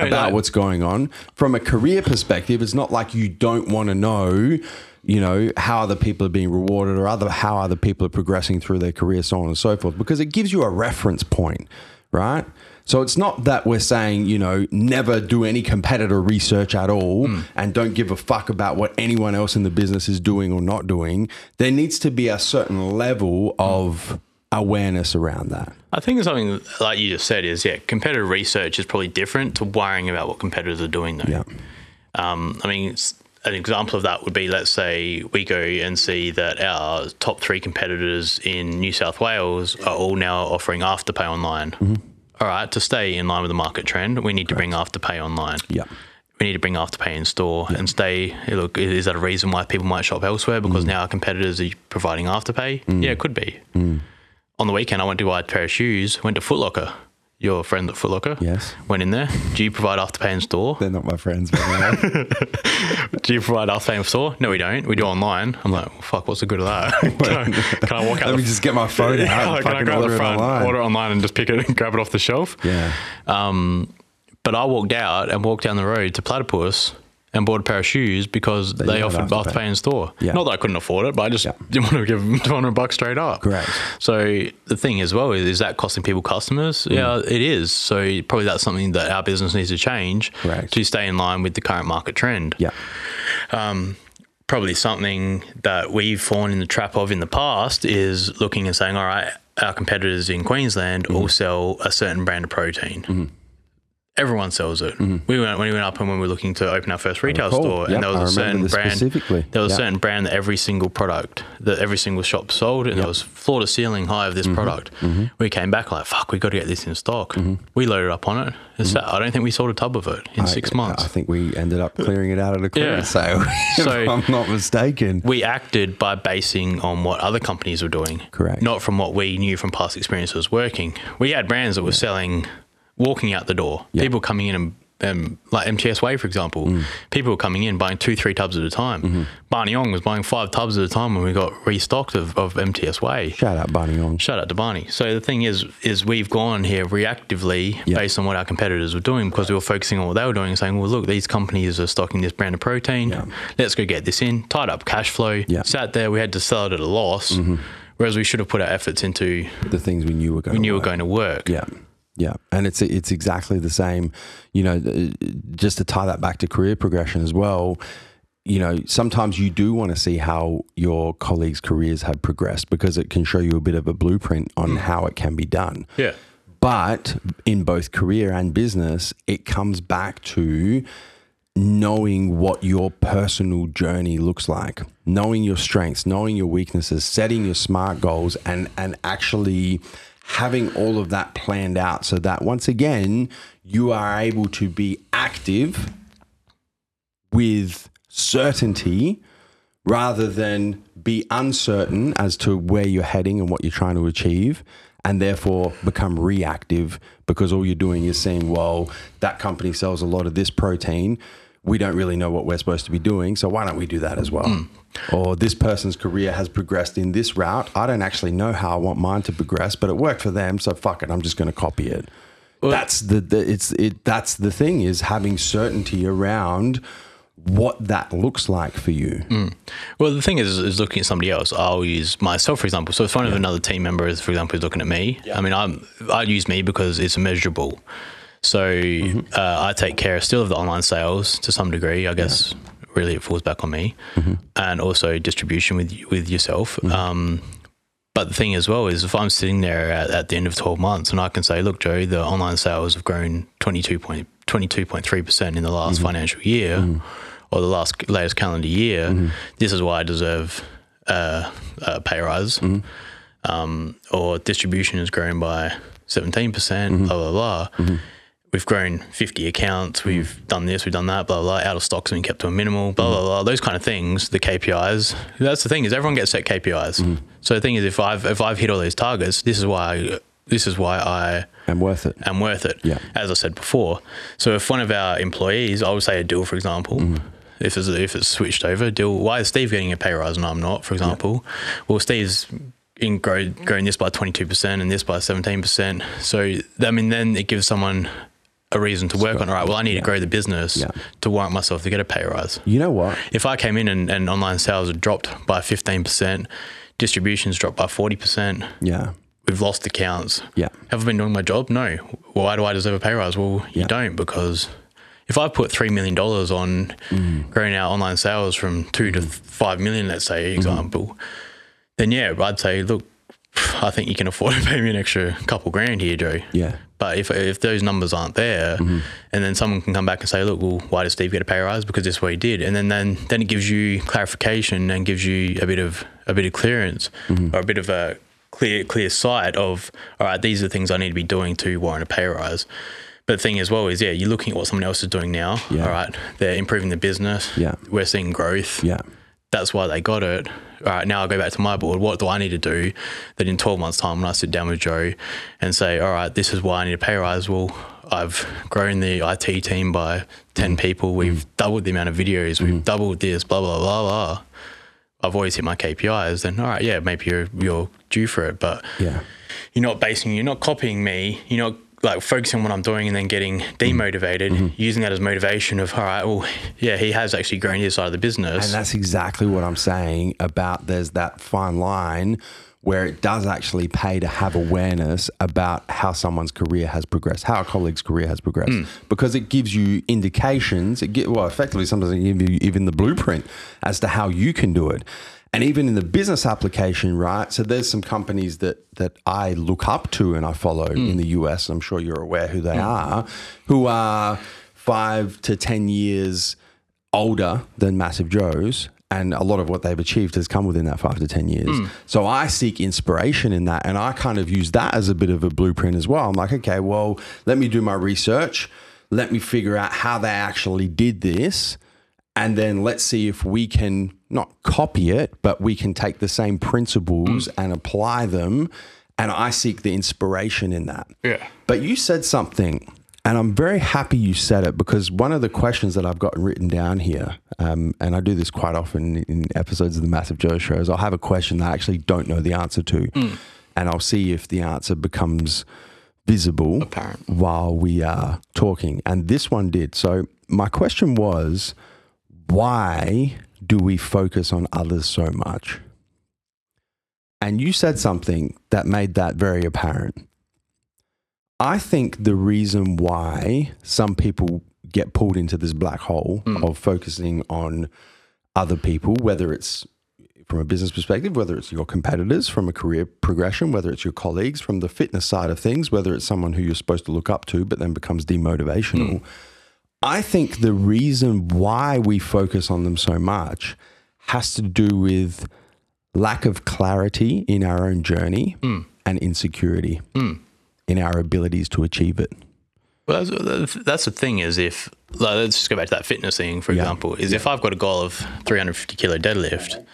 Speaker 5: about
Speaker 6: like-
Speaker 5: what's going on. From a career perspective, it's not like you don't want to know, you know, how other people are being rewarded or other how other people are progressing through their career, so on and so forth, because it gives you a reference point, right? So it's not that we're saying, you know, never do any competitor research at all
Speaker 6: Hmm.
Speaker 5: and don't give a fuck about what anyone else in the business is doing or not doing. There needs to be a certain level of awareness around that.
Speaker 6: I think something like you just said is yeah, competitor research is probably different to worrying about what competitors are doing though.
Speaker 5: Yeah.
Speaker 6: Um, I mean, an example of that would be let's say we go and see that our top three competitors in New South Wales are all now offering Afterpay online.
Speaker 5: Mm-hmm.
Speaker 6: All right, to stay in line with the market trend, we need to bring Afterpay online.
Speaker 5: Yeah.
Speaker 6: We need to bring Afterpay in store and stay. Look, is that a reason why people might shop elsewhere? Because
Speaker 5: Mm.
Speaker 6: now our competitors are providing Afterpay? Yeah, it could be. On the weekend, I went to buy a pair of shoes, went to Foot Locker. Your friend at Foot Locker?
Speaker 5: Yes.
Speaker 6: Went in there. Do you provide Afterpay in store?
Speaker 5: They're not my friends.
Speaker 6: Do you provide Afterpay in store? No, we don't. We do online. I'm like, well, fuck, what's the good of that? can, I, can I walk out
Speaker 5: Let me just get my phone out
Speaker 6: can I grab
Speaker 5: order
Speaker 6: the front,
Speaker 5: online.
Speaker 6: order online, and just pick it and grab it off the shelf?
Speaker 5: Yeah.
Speaker 6: Um, but I walked out and walked down the road to Platypus and bought a pair of shoes because they,
Speaker 5: had
Speaker 6: offered
Speaker 5: Afterpay.
Speaker 6: Afterpay in store.
Speaker 5: Yeah.
Speaker 6: Not that I couldn't afford it, but I just
Speaker 5: Yeah.
Speaker 6: didn't want to give them 200 bucks straight up.
Speaker 5: Correct.
Speaker 6: So the thing as well is, is that costing people customers?
Speaker 5: Mm.
Speaker 6: Yeah, it is. So probably that's something that our business needs to change
Speaker 5: Correct.
Speaker 6: to stay in line with the current market trend
Speaker 5: Yeah.
Speaker 6: probably something that we've fallen in the trap of in the past is looking and saying, all right, our competitors in Queensland
Speaker 5: Mm-hmm.
Speaker 6: all sell a certain brand of protein. Everyone sells it. We went when we went up and when we were looking to open our first retail store,
Speaker 5: Yep,
Speaker 6: and there was
Speaker 5: I
Speaker 6: a certain brand.
Speaker 5: specifically.
Speaker 6: There was
Speaker 5: Yep.
Speaker 6: a certain brand that every single product that every single shop sold, and there was floor to ceiling high of this
Speaker 5: Mm-hmm.
Speaker 6: product. We came back like, fuck, we got to get this in stock. We loaded up on it. Sat- I don't think we sold a tub of it in six
Speaker 5: Mm-hmm.
Speaker 6: Months.
Speaker 5: I think we ended up clearing it out at a clearance
Speaker 6: Yeah.
Speaker 5: sale, if
Speaker 6: So-
Speaker 5: I'm not mistaken.
Speaker 6: we acted by basing on what other companies were doing.
Speaker 5: Correct.
Speaker 6: Not from what we knew from past experiences working. We had brands that were selling, walking out the door, people coming in and. Um, like MTS Whey, for example,
Speaker 5: Mm.
Speaker 6: people were coming in buying two, three tubs at a time.
Speaker 5: Mm-hmm.
Speaker 6: Barney Yong was buying five tubs at a time when we got restocked of, of MTS Whey.
Speaker 5: Shout out Barney on.
Speaker 6: Shout out to Barney. So the thing is, is we've gone here reactively
Speaker 5: Yeah.
Speaker 6: based on what our competitors were doing because we were focusing on what they were doing and saying, well, look, these companies are stocking this brand of protein.
Speaker 5: Yeah.
Speaker 6: Let's go get this in. Tied up cash flow.
Speaker 5: Mm-hmm.
Speaker 6: Sat there. We had to sell it at a loss. Whereas we should have put our efforts into
Speaker 5: The things we knew were going
Speaker 6: we knew
Speaker 5: to
Speaker 6: were going to work.
Speaker 5: Yeah. Yeah. And it's it's exactly the same, you know, uh, just to tie that back to career progression as well. You know, sometimes you do want to see how your colleagues' careers have progressed because it can show you a bit of a blueprint on
Speaker 6: Mm.
Speaker 5: how it can be done.
Speaker 6: Yeah.
Speaker 5: But in both career and business, it comes back to knowing what your personal journey looks like, knowing your strengths, knowing your weaknesses, setting your smart goals, and and actually having all of that planned out so that once again you are able to be active with certainty rather than be uncertain as to where you're heading and what you're trying to achieve and therefore become reactive because all you're doing is saying well that company sells a lot of this protein we don't really know what we're supposed to be doing so why don't we do that as well mm. or this person's career has progressed in this route i don't actually know how i want mine to progress but it worked for them so fuck it i'm just going to copy it that's the, the it's it that's the thing is having certainty around what that looks like for you. Mm.
Speaker 6: Well, the thing is, is looking at somebody else. I'll use myself, for example. So if one of another team member is, for example, is looking at me. I mean, I'm I use me because it's measurable. So uh, I take care still of the online sales to some degree. I guess really it falls back on me, and also distribution with with yourself. Um, But the thing as well is if I'm sitting there at, at the end of 12 months and I can say, look, Joe, the online sales have grown 22 point, 22.3% in the last financial year or the last latest calendar year, this is why I deserve uh, a pay rise. Um, or distribution has grown by 17%,
Speaker 5: Mm-hmm.
Speaker 6: blah, blah, blah. We've grown 50 accounts. Hmm. We've done this, we've done that, blah, blah, blah. Out of stocks been kept to a minimal, blah, blah, hmm. blah. Those kind of things, the KPIs. That's the thing is everyone gets set KPIs. Hmm. So the thing is if I've, if I've hit all these targets, this is why, I, this is why I
Speaker 5: And worth it.
Speaker 6: am worth it.
Speaker 5: Yeah.
Speaker 6: As I said before. So if one of our employees, I would say a deal, for example, if it's if it's switched over, deal. Why is Steve getting a pay rise and I'm not? For example, well, Steve's in grow, growing this by twenty two percent and this by seventeen percent. So I mean, then it gives someone a reason to work on. All right, well, I need to grow the business
Speaker 5: Yeah.
Speaker 6: to warrant myself to get a pay rise.
Speaker 5: You know what?
Speaker 6: If I came in and, and online sales had dropped by fifteen percent, distributions dropped by forty percent
Speaker 5: Yeah.
Speaker 6: we've lost accounts.
Speaker 5: Yeah.
Speaker 6: Have I been doing my job? No. Why do I deserve a pay rise? Well, you
Speaker 5: Yeah.
Speaker 6: don't because if I put three million dollars on
Speaker 5: Mm.
Speaker 6: growing our online sales from two to five million, let's say,
Speaker 5: Mm-hmm.
Speaker 6: example, then yeah, I'd say, look, I think you can afford to pay me an extra couple grand here, Joe.
Speaker 5: Yeah.
Speaker 6: But if if those numbers aren't there,
Speaker 5: Mm-hmm.
Speaker 6: and then someone can come back and say, look, well, why does Steve get a pay rise? Because this is what he did, and then then then it gives you clarification and gives you a bit of a bit of clearance
Speaker 5: Mm-hmm.
Speaker 6: or a bit of a clear clear sight of all right, these are the things I need to be doing to warrant a pay rise. But the thing as well is, yeah, you're looking at what someone else is doing now.
Speaker 5: Yeah.
Speaker 6: All right, they're improving the business.
Speaker 5: Yeah.
Speaker 6: we're seeing growth
Speaker 5: Yeah.
Speaker 6: that's why they got it. All right, now I go back to my board. What do I need to do that in 12 months' time when I sit down with Joe and say, all right, this is why I need a pay rise? Well, I've grown the IT team by 10
Speaker 5: Mm.
Speaker 6: people. We've doubled the amount of videos. We've doubled this, blah, blah, blah, blah. I've always hit my KPIs. Then, all right, yeah, maybe you're, you're due for it. But
Speaker 5: Yeah.
Speaker 6: you're not basing, you're not copying me. You're not like focusing on what I'm doing and then getting demotivated, using that as motivation of, all right, well, yeah, he has actually grown his side of the business.
Speaker 5: And that's exactly what I'm saying about there's that fine line where it does actually pay to have awareness about how someone's career has progressed, how a colleague's career has progressed,
Speaker 6: Hmm.
Speaker 5: because it gives you indications. It get, well, effectively, sometimes it gives you even the blueprint as to how you can do it. And even in the business application, right? So there's some companies that that I look up to and I follow hmm. in the US. I'm sure you're aware who they hmm. are, who are five to ten years older than Massive Joe's, and a lot of what they've achieved has come within that five to 10 years. Hmm. So I seek inspiration in that, and I kind of use that as a bit of a blueprint as well. I'm like, okay, well, let me do my research, let me figure out how they actually did this, and then let's see if we can not copy it, but we can take the same principles and apply them. And I seek the inspiration in that.
Speaker 6: Yeah.
Speaker 5: But you said something, and I'm very happy you said it because one of the questions that I've got written down here, um, and I do this quite often in episodes of the Massive Joe shows, I'll have a question that I actually don't know the answer to, and I'll see if the answer becomes visible
Speaker 6: Apparent.
Speaker 5: while we are talking. And this one did. So my question was, why do we focus on others so much? And you said something that made that very apparent. I think the reason why some people get pulled into this black hole hmm. of focusing on other people, whether it's from a business perspective, whether it's your competitors from a career progression, whether it's your colleagues from the fitness side of things, whether it's someone who you're supposed to look up to but then becomes demotivational. Hmm. I think the reason why we focus on them so much has to do with lack of clarity in our own journey hmm. and insecurity hmm. in our abilities to achieve it.
Speaker 6: Well, that's, that's the thing is if like, let's just go back to that fitness thing for
Speaker 5: Yeah.
Speaker 6: example. Is if I've got a goal of 350 kilo deadlift,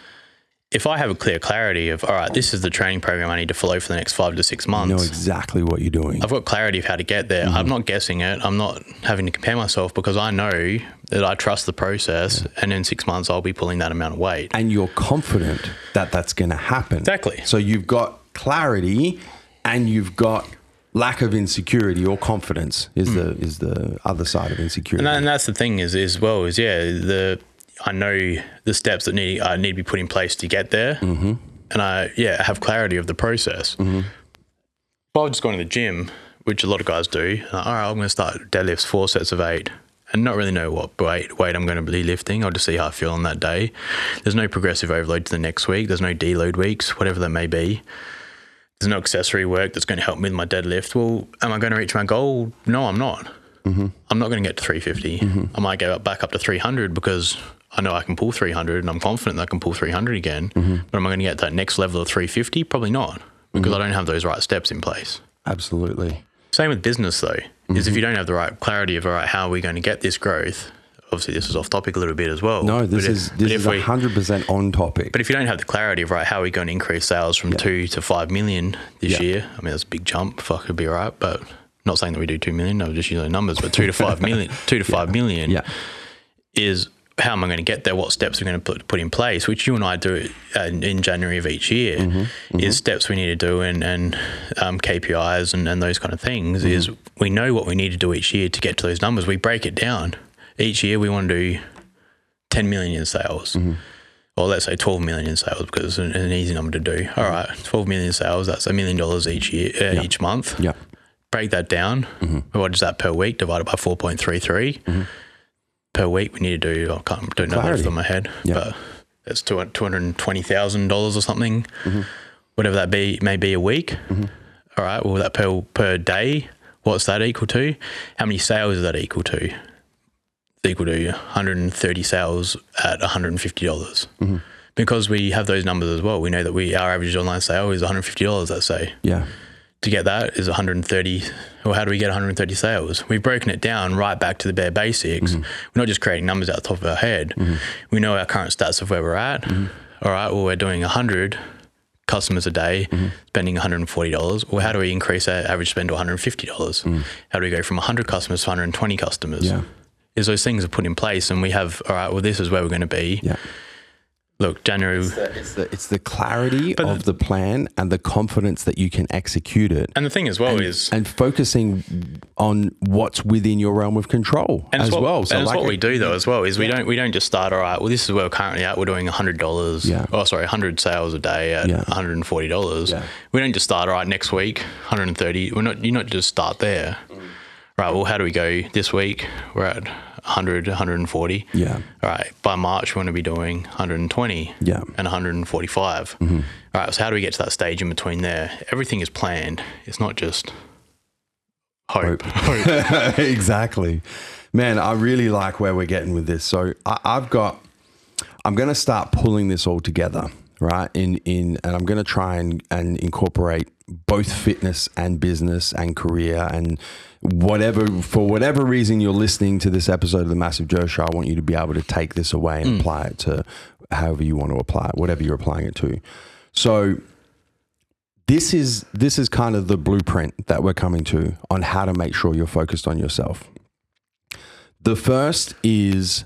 Speaker 6: if I have a clear clarity of all right, this is the training program I need to follow for the next five to six months.
Speaker 5: You know exactly what you're doing.
Speaker 6: I've got clarity of how to get there.
Speaker 5: Mm-hmm.
Speaker 6: I'm not guessing it. I'm not having to compare myself because I know that I trust the process, and in six months I'll be pulling that amount of weight.
Speaker 5: and you're confident that that's going to happen.
Speaker 6: Exactly.
Speaker 5: So you've got clarity and you've got lack of insecurity or confidence is the is the other side of insecurity.
Speaker 6: And, and that's the thing is as well is yeah the I know the steps that need I need to be put in place to get there, mm-hmm. and I yeah have clarity of the process.
Speaker 5: Mm-hmm.
Speaker 6: If I was just going to the gym, which a lot of guys do, like, all right, I'm going to start deadlifts four sets of eight, and not really know what weight weight I'm going to be lifting. I'll just see how I feel on that day. There's no progressive overload to the next week. There's no deload weeks, whatever that may be. There's no accessory work that's going to help me with my deadlift. Well, am I going to reach my goal? No, I'm not. I'm not going to get to 350. I might go back up to 300 because I know I can pull 300 and I'm confident that I can pull 300 again. Mm-hmm. But am I going to get that next level of 350? Probably not because mm-hmm. I don't have those right steps in place.
Speaker 5: Absolutely.
Speaker 6: Same with business though, is if mm-hmm. you don't have the right clarity of all right, how are we going to get this growth? Obviously, this is off topic a little bit as well.
Speaker 5: No, this
Speaker 6: But if-
Speaker 5: is
Speaker 6: but
Speaker 5: this
Speaker 6: if
Speaker 5: is
Speaker 6: we-
Speaker 5: hundred percent on topic.
Speaker 6: But if you don't have the clarity of right, how are we going to increase sales from two to five million this
Speaker 5: Yeah.
Speaker 6: year? I mean, that's a big jump. Fuck, it'd be right. but not saying that we do two million. No, just using numbers. But two to five million, two to five million
Speaker 5: yeah,
Speaker 6: is how am I going to get there? What steps we're going to put put in place? Which you and I do uh, in January of each year
Speaker 5: Mm-hmm,
Speaker 6: is steps we need to do and and um, KPIs and, and those kind of things.
Speaker 5: Mm-hmm.
Speaker 6: Is we know what we need to do each year to get to those numbers. We break it down. Each year we want to do ten million in sales.
Speaker 5: Mm-hmm.
Speaker 6: Or let's say 12 million in sales because it's an, easy number to do. All right, 12 million sales, that's a million dollars each year, uh, each month
Speaker 5: yeah,
Speaker 6: break that down.
Speaker 5: Mm-hmm.
Speaker 6: What is that per week divided by 4.33? Per week, we need to do, I can't do know off
Speaker 5: Clarity.
Speaker 6: the top of my head,
Speaker 5: Yeah.
Speaker 6: but that's two- $220,000 or something,
Speaker 5: Mm-hmm.
Speaker 6: whatever that be may be a week. All right, well, that per, per day, what's that equal to? How many sales is that equal to? It's equal to 130 sales at 150. dollars
Speaker 5: Mm-hmm.
Speaker 6: Because we have those numbers as well. We know that we our average online sale is $150, let's say
Speaker 5: yeah,
Speaker 6: to get that is 130 or how do we get 130 sales? We've broken it down right back to the bare basics. Mm-hmm. We're not just creating numbers out the top of our head. Mm-hmm. We know our current stats of where we're at. Mm-hmm. All right well we're doing 100 customers a day spending $140 well how do we increase our average spend to $150 mm. how do we go from 100 customers to 120 customers?
Speaker 5: Yeah.
Speaker 6: is those things are put in place and we have all right well this is where we're going to be.
Speaker 5: Yeah.
Speaker 6: Look january
Speaker 5: It's the, it's the clarity of the plan and the confidence that you can execute it,
Speaker 6: and the thing as well is
Speaker 5: and focusing on what's within your realm of control
Speaker 6: And
Speaker 5: as
Speaker 6: what,
Speaker 5: well.
Speaker 6: and it's what we do though as well is we don't we don't just start all right. Well, this is where we're currently at. We're doing hundred dollars.
Speaker 5: Yeah.
Speaker 6: Oh, sorry, hundred sales a day at
Speaker 5: Yeah.
Speaker 6: one hundred and forty dollars.
Speaker 5: Yeah.
Speaker 6: We don't just start all right next week, one hundred and thirty. We're not. You're not just start there. Mm. Right. Well, how do we go this week? We're at 100, 140.
Speaker 5: Yeah.
Speaker 6: All right. By March, we want to be doing 120.
Speaker 5: Yeah. Mm-hmm.
Speaker 6: And 145. All right. So how do we get to that stage in between there? Everything is planned. It's not just hope. hope.
Speaker 5: exactly. Man, I really like where we're getting with this. So I, I've got, I'm going to start pulling this all together, right? In in, and I'm going to try and and incorporate both fitness and business and career and whatever for whatever reason you're listening to this episode of the Massive Joe Show. I want you to be able to take this away and mm. apply it to however you want to apply it, whatever you're applying it to. So this is this is kind of the blueprint that we're coming to on how to make sure you're focused on yourself. The first is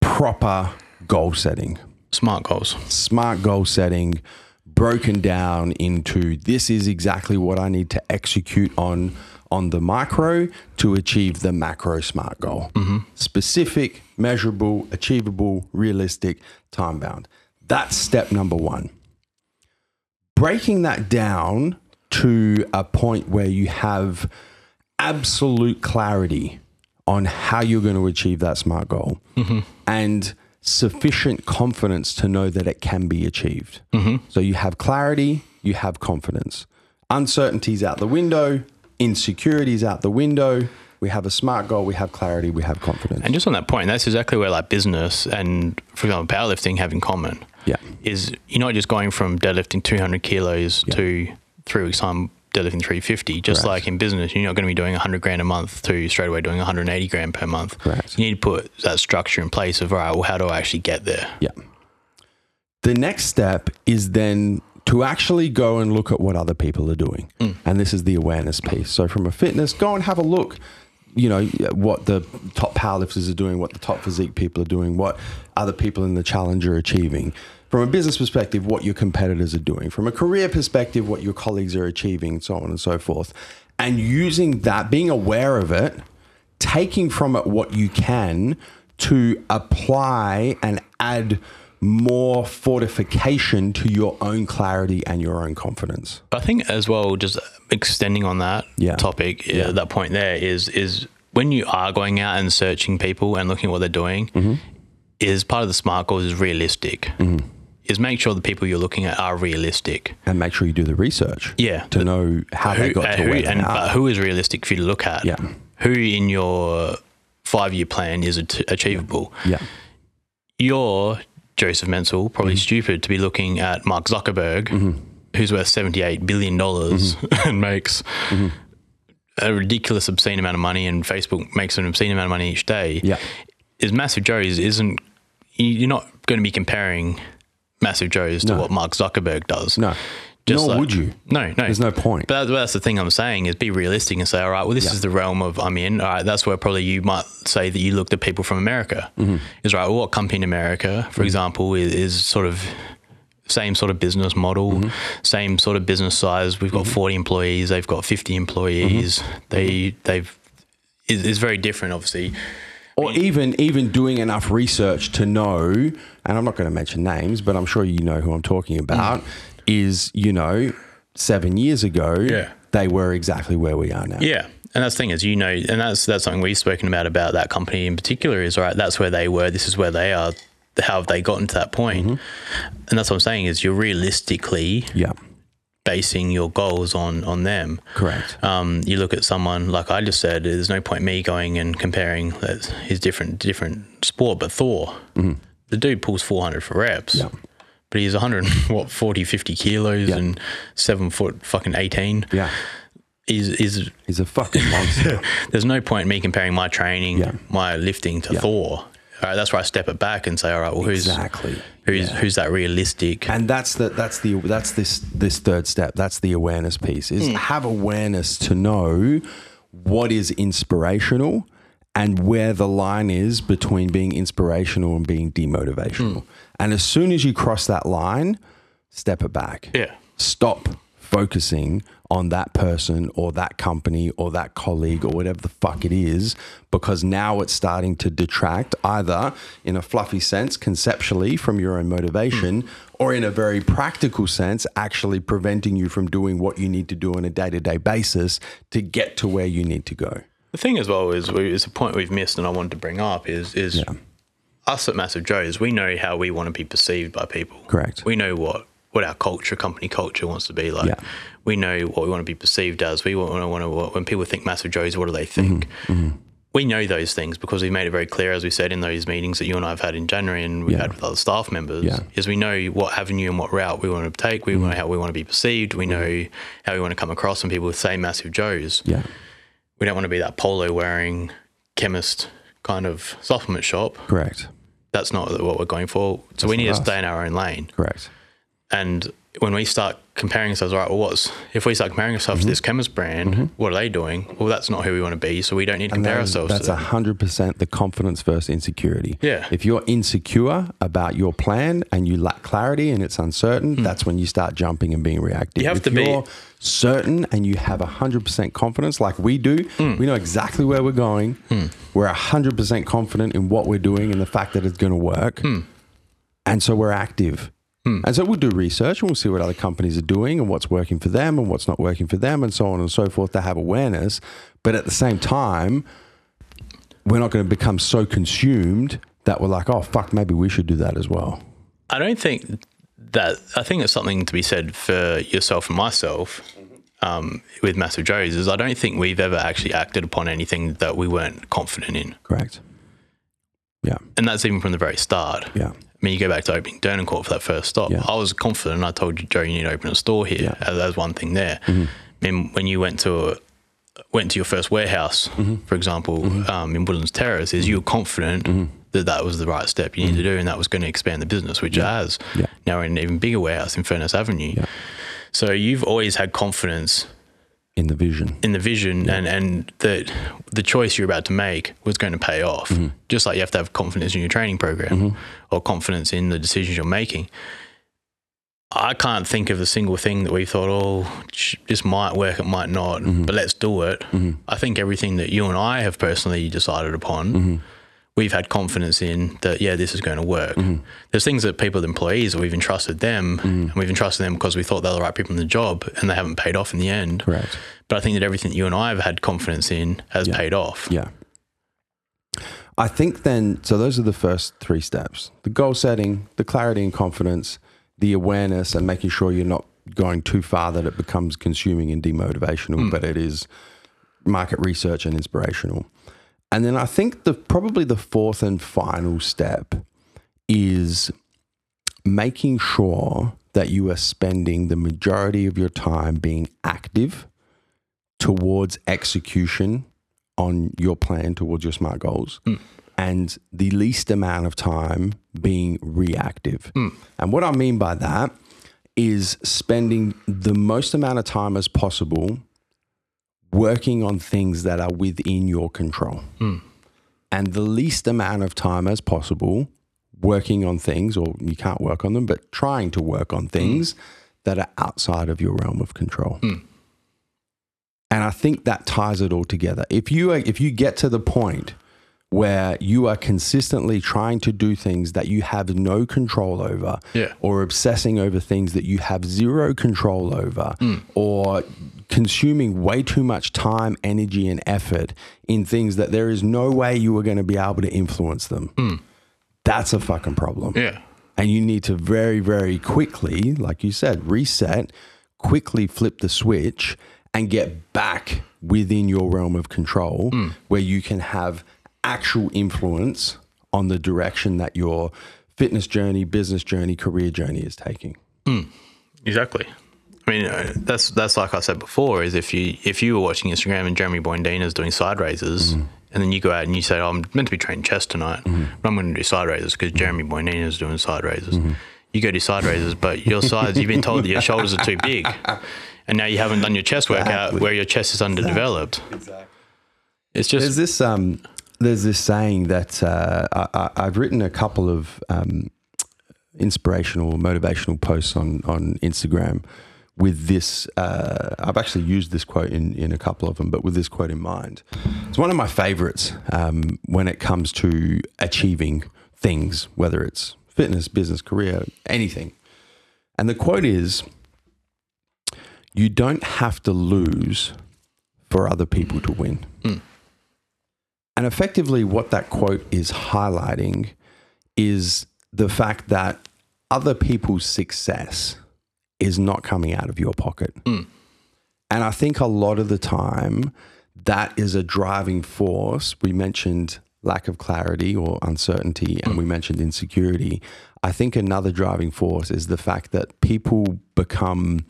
Speaker 5: proper goal setting.
Speaker 6: Smart goals.
Speaker 5: Smart goal setting broken down into this is exactly what I need to execute on on the micro to achieve the macro smart goal. Mm-hmm. Specific, measurable, achievable, realistic, time bound. That's step number 1 breaking that down to a point where you have absolute clarity on how you're going to achieve that smart goal mm-hmm. and sufficient confidence to know that it can be achieved. Mm-hmm. So you have clarity, you have confidence. Uncertainties out the window, insecurities out the window. We have a smart goal, we have clarity, we have confidence.
Speaker 6: And just on that point, that's exactly where like business and, for example, powerlifting have in common.
Speaker 5: Yeah.
Speaker 6: Is you're not just going from deadlifting 200 kilos to three weeks time deadlifting 350. Just
Speaker 5: Correct.
Speaker 6: like in business, you're not going to be doing 100 grand a month to straight away doing 180 grand per month.
Speaker 5: Correct.
Speaker 6: You need to put that structure in place of all right. Well, how do I actually get there?
Speaker 5: Yeah. The next step is then to actually go and look at what other people are doing. Mm. And this is the awareness piece. So, from a fitness, go and have a look. You know, what the top powerlifters are doing, what the top physique people are doing, what other people in the challenge are achieving. From a business perspective, what your competitors are doing. From a career perspective, what your colleagues are achieving, so on and so forth. And using that, being aware of it, taking from it what you can to apply and add more fortification to your own clarity and your own confidence.
Speaker 6: I think as well, just extending on that
Speaker 5: Yeah.
Speaker 6: topic, yeah. that point there is is when you are going out and searching people and looking at what they're doing,
Speaker 5: Mm-hmm.
Speaker 6: is part of the smart goals is realistic. Is make sure the people you're looking at are realistic.
Speaker 5: And make sure you do the research.
Speaker 6: Yeah.
Speaker 5: To know how they got
Speaker 6: uh,
Speaker 5: to
Speaker 6: who,
Speaker 5: where they
Speaker 6: and,
Speaker 5: are.
Speaker 6: but who is realistic for you to look at?
Speaker 5: Yeah.
Speaker 6: Who in your five year plan is achievable?
Speaker 5: yeah.
Speaker 6: You're Joseph Menzel,
Speaker 5: Mm-hmm.
Speaker 6: probably stupid to be looking at Mark Zuckerberg, who's worth $78 billion
Speaker 5: Mm-hmm.
Speaker 6: and makes a ridiculous, obscene amount of money, and Facebook makes an obscene amount of money each day.
Speaker 5: Yeah.
Speaker 6: Is Massive Joe's isn't, you- you're not going to be comparing Massive Joe's to
Speaker 5: No.
Speaker 6: what Mark Zuckerberg does.
Speaker 5: No. Nor would you.
Speaker 6: No, no.
Speaker 5: There's no point.
Speaker 6: But that's the thing I'm saying is be realistic and say, all right, well, this
Speaker 5: Yeah.
Speaker 6: is the realm of I'm in. All right, that's where probably you might say that you looked at people from America.
Speaker 5: Mm-hmm.
Speaker 6: Is right. Well, what company in America, for example, is, is sort of same sort of business model,
Speaker 5: Mm-hmm.
Speaker 6: same sort of business size. We've got 40 employees. They've got 50 employees.
Speaker 5: Mm-hmm.
Speaker 6: They they've is is very different, obviously.
Speaker 5: or even even doing enough research to know, and I'm not going to mention names, but I'm sure you know who I'm talking about. Is you know, seven years ago,
Speaker 6: Yeah.
Speaker 5: they were exactly where we are now.
Speaker 6: Yeah. And that's the thing is, you know, and that's that's something we've spoken about about that company in particular is right. That's where they were. This is where they are. How have they gotten to that point? And that's what I'm saying is you're realistically
Speaker 5: Yeah,
Speaker 6: basing your goals on on them.
Speaker 5: correct.
Speaker 6: Um, you look at someone like I just said. There's no point me going and comparing his different different sport, but Thor, the dude pulls 400 for reps.
Speaker 5: Yeah.
Speaker 6: But he's 100, what, 40, 50 kilos
Speaker 5: Yeah.
Speaker 6: and seven foot fucking 18.
Speaker 5: yeah,
Speaker 6: Is is
Speaker 5: he's a fucking monster.
Speaker 6: there's no point in me comparing my training,
Speaker 5: Yeah.
Speaker 6: my lifting to
Speaker 5: Yeah.
Speaker 6: Thor. All right, that's where I step it back and say, all right, well, who's
Speaker 5: exactly.
Speaker 6: who's
Speaker 5: Yeah.
Speaker 6: who's that realistic?
Speaker 5: and that's the that's the that's this this third step that's the awareness piece is hmm. have awareness to know what is inspirational and where the line is between being inspirational and being demotivational hmm. And as soon as you cross that line step it back.
Speaker 6: Yeah.
Speaker 5: stop focusing on that person or that company or that colleague or whatever the fuck it is because now it's starting to detract either in a fluffy sense conceptually from your own motivation hmm. or in a very practical sense actually preventing you from doing what you need to do on a day-to-day basis to get to where you need to go.
Speaker 6: The thing as well is, is a point we've missed, and I wanted to bring up is is us at Massive Joe's. We know how we want to be perceived by people.
Speaker 5: Correct.
Speaker 6: We know what what our culture, company culture, wants to be like.
Speaker 5: Yeah.
Speaker 6: We know what we want to be perceived as. We want to want to when people think Massive Joe's, what do they think?
Speaker 5: Mm-hmm.
Speaker 6: We know those things because we've made it very clear, as we said in those meetings that you and I have had in January and we've
Speaker 5: Yeah.
Speaker 6: had with other staff members.
Speaker 5: Yeah.
Speaker 6: Is we know what avenue and what route we want to take. We
Speaker 5: Mm-hmm.
Speaker 6: know how we want to be perceived. We know how we want to come across when people say Massive Joe's
Speaker 5: yeah
Speaker 6: we don't want to be that polo wearing chemist kind of supplement shop.
Speaker 5: correct
Speaker 6: That's not what we're going for. So we need to stay in our own lane.
Speaker 5: correct
Speaker 6: And when we start comparing ourselves, all right, well, what's if we start comparing ourselves
Speaker 5: Mm-hmm.
Speaker 6: to this chemist brand, what are they doing? Well, that's not who we want to be. So we don't need to
Speaker 5: And
Speaker 6: compare ourselves
Speaker 5: That's
Speaker 6: to
Speaker 5: hundred percent the confidence versus insecurity.
Speaker 6: Yeah.
Speaker 5: If you're insecure about your plan and you lack clarity and it's uncertain, that's when you start jumping and being reactive.
Speaker 6: You have
Speaker 5: if
Speaker 6: to be-
Speaker 5: certain and you have hundred percent confidence, like we do,
Speaker 6: Hmm.
Speaker 5: we know exactly where we're going. We're hundred percent confident in what we're doing and the fact that it's going to work,
Speaker 6: Hmm.
Speaker 5: and so we're active. And so we'll do research and we'll see what other companies are doing and what's working for them and what's not working for them and so on and so forth to have awareness. But at the same time, we're not going to become so consumed that we're like, oh, fuck, maybe we should do that as well.
Speaker 6: I don't think that. I think there's something to be said for yourself and myself um, with Massive Joe's. Is I don't think we've ever actually acted upon anything that we weren't confident in,
Speaker 5: Correct. Yeah.
Speaker 6: and that's even from the very start.
Speaker 5: Yeah.
Speaker 6: Mean, you go back to opening Dernancourt for that first stop.
Speaker 5: Yeah.
Speaker 6: I was confident. And I told you, Joe, you need to open a store here.
Speaker 5: Yeah. Mm-hmm.
Speaker 6: As, as one thing there. I mean, when you went to a, went to your first warehouse,
Speaker 5: Mm-hmm.
Speaker 6: for example, um, in Woodlands Terrace, is you were confident
Speaker 5: Mm-hmm.
Speaker 6: that that was the right step you need to do, and that was going to expand the business, which it has.
Speaker 5: Yeah.
Speaker 6: Now we're in an even bigger warehouse in Furnace Avenue.
Speaker 5: Yeah.
Speaker 6: So you've always had confidence
Speaker 5: In the vision.
Speaker 6: in the vision and, and that the choice you're about to make was going to pay off.
Speaker 5: Mm-hmm.
Speaker 6: Just like you have to have confidence in your training program or confidence in the decisions you're making. I can't think of a single thing that we thought, oh, this might work, it might not,
Speaker 5: Mm-hmm.
Speaker 6: but let's do it. I think everything that you and I have personally decided upon,
Speaker 5: Mm-hmm.
Speaker 6: We've had confidence in that, yeah, this is going to work.
Speaker 5: Mm-hmm.
Speaker 6: There's things that people, the employees, that we've entrusted them, and we've entrusted them because we thought they were the right people in the job, and they haven't paid off in the end.
Speaker 5: Correct.
Speaker 6: But I think that everything that you and I have had confidence in has paid off.
Speaker 5: Yeah. I think then, so those are the first three steps the goal setting, the clarity and confidence, the awareness, and making sure you're not going too far that it becomes consuming and demotivational, but it is market research and inspirational. And then I think the probably the fourth and final step is making sure that you are spending the majority of your time being active towards execution on your plan towards your smart goals hmm. and the least amount of time being reactive. Hmm. And what I mean by that is spending the most amount of time as possible working on things that are within your control hmm. and the least amount of time as possible working on things, or you can't work on them, but trying to work on things hmm. that are outside of your realm of control. Hmm. And I think that ties it all together. If you are, if you get to the point where you are consistently trying to do things that you have no control over,
Speaker 6: Yeah.
Speaker 5: or obsessing over things that you have zero control over, or consuming way too much time, energy, and effort in things that there is no way you are going to be able to influence them, hmm. that's a fucking problem.
Speaker 6: Yeah.
Speaker 5: And you need to very, very quickly, like you said, reset, quickly flip the switch and get back within your realm of control hmm. where you can have actual influence on the direction that your fitness journey, business journey, career journey is taking. Hmm.
Speaker 6: Exactly. I mean, uh, that's that's like I said before. Is if you if you were watching Instagram and Jeremy Buendia's doing side raises, and then you go out and you say, oh, "I'm meant to be training chest tonight, but I'm going to do side raises because Jeremy Buendia's doing side raises." You go do side raises, but your sides you've been told that your shoulders are too big, and now you haven't done your chest workout where your chest is underdeveloped. Exactly. It's just
Speaker 5: There's this um, there's this saying that uh, I, I, I've written a couple of um, inspirational, motivational posts on on Instagram with this. Uh, I've actually used this quote in in a couple of them, but with this quote in mind, it's one of my favorites um, when it comes to achieving things, whether it's fitness, business, career, anything. And the quote is, "You don't have to lose for other people to win." And effectively, what that quote is highlighting is the fact that other people's success is not coming out of your pocket. And I think a lot of the time, that is a driving force. We mentioned lack of clarity or uncertainty, and we mentioned insecurity. I think another driving force is the fact that people become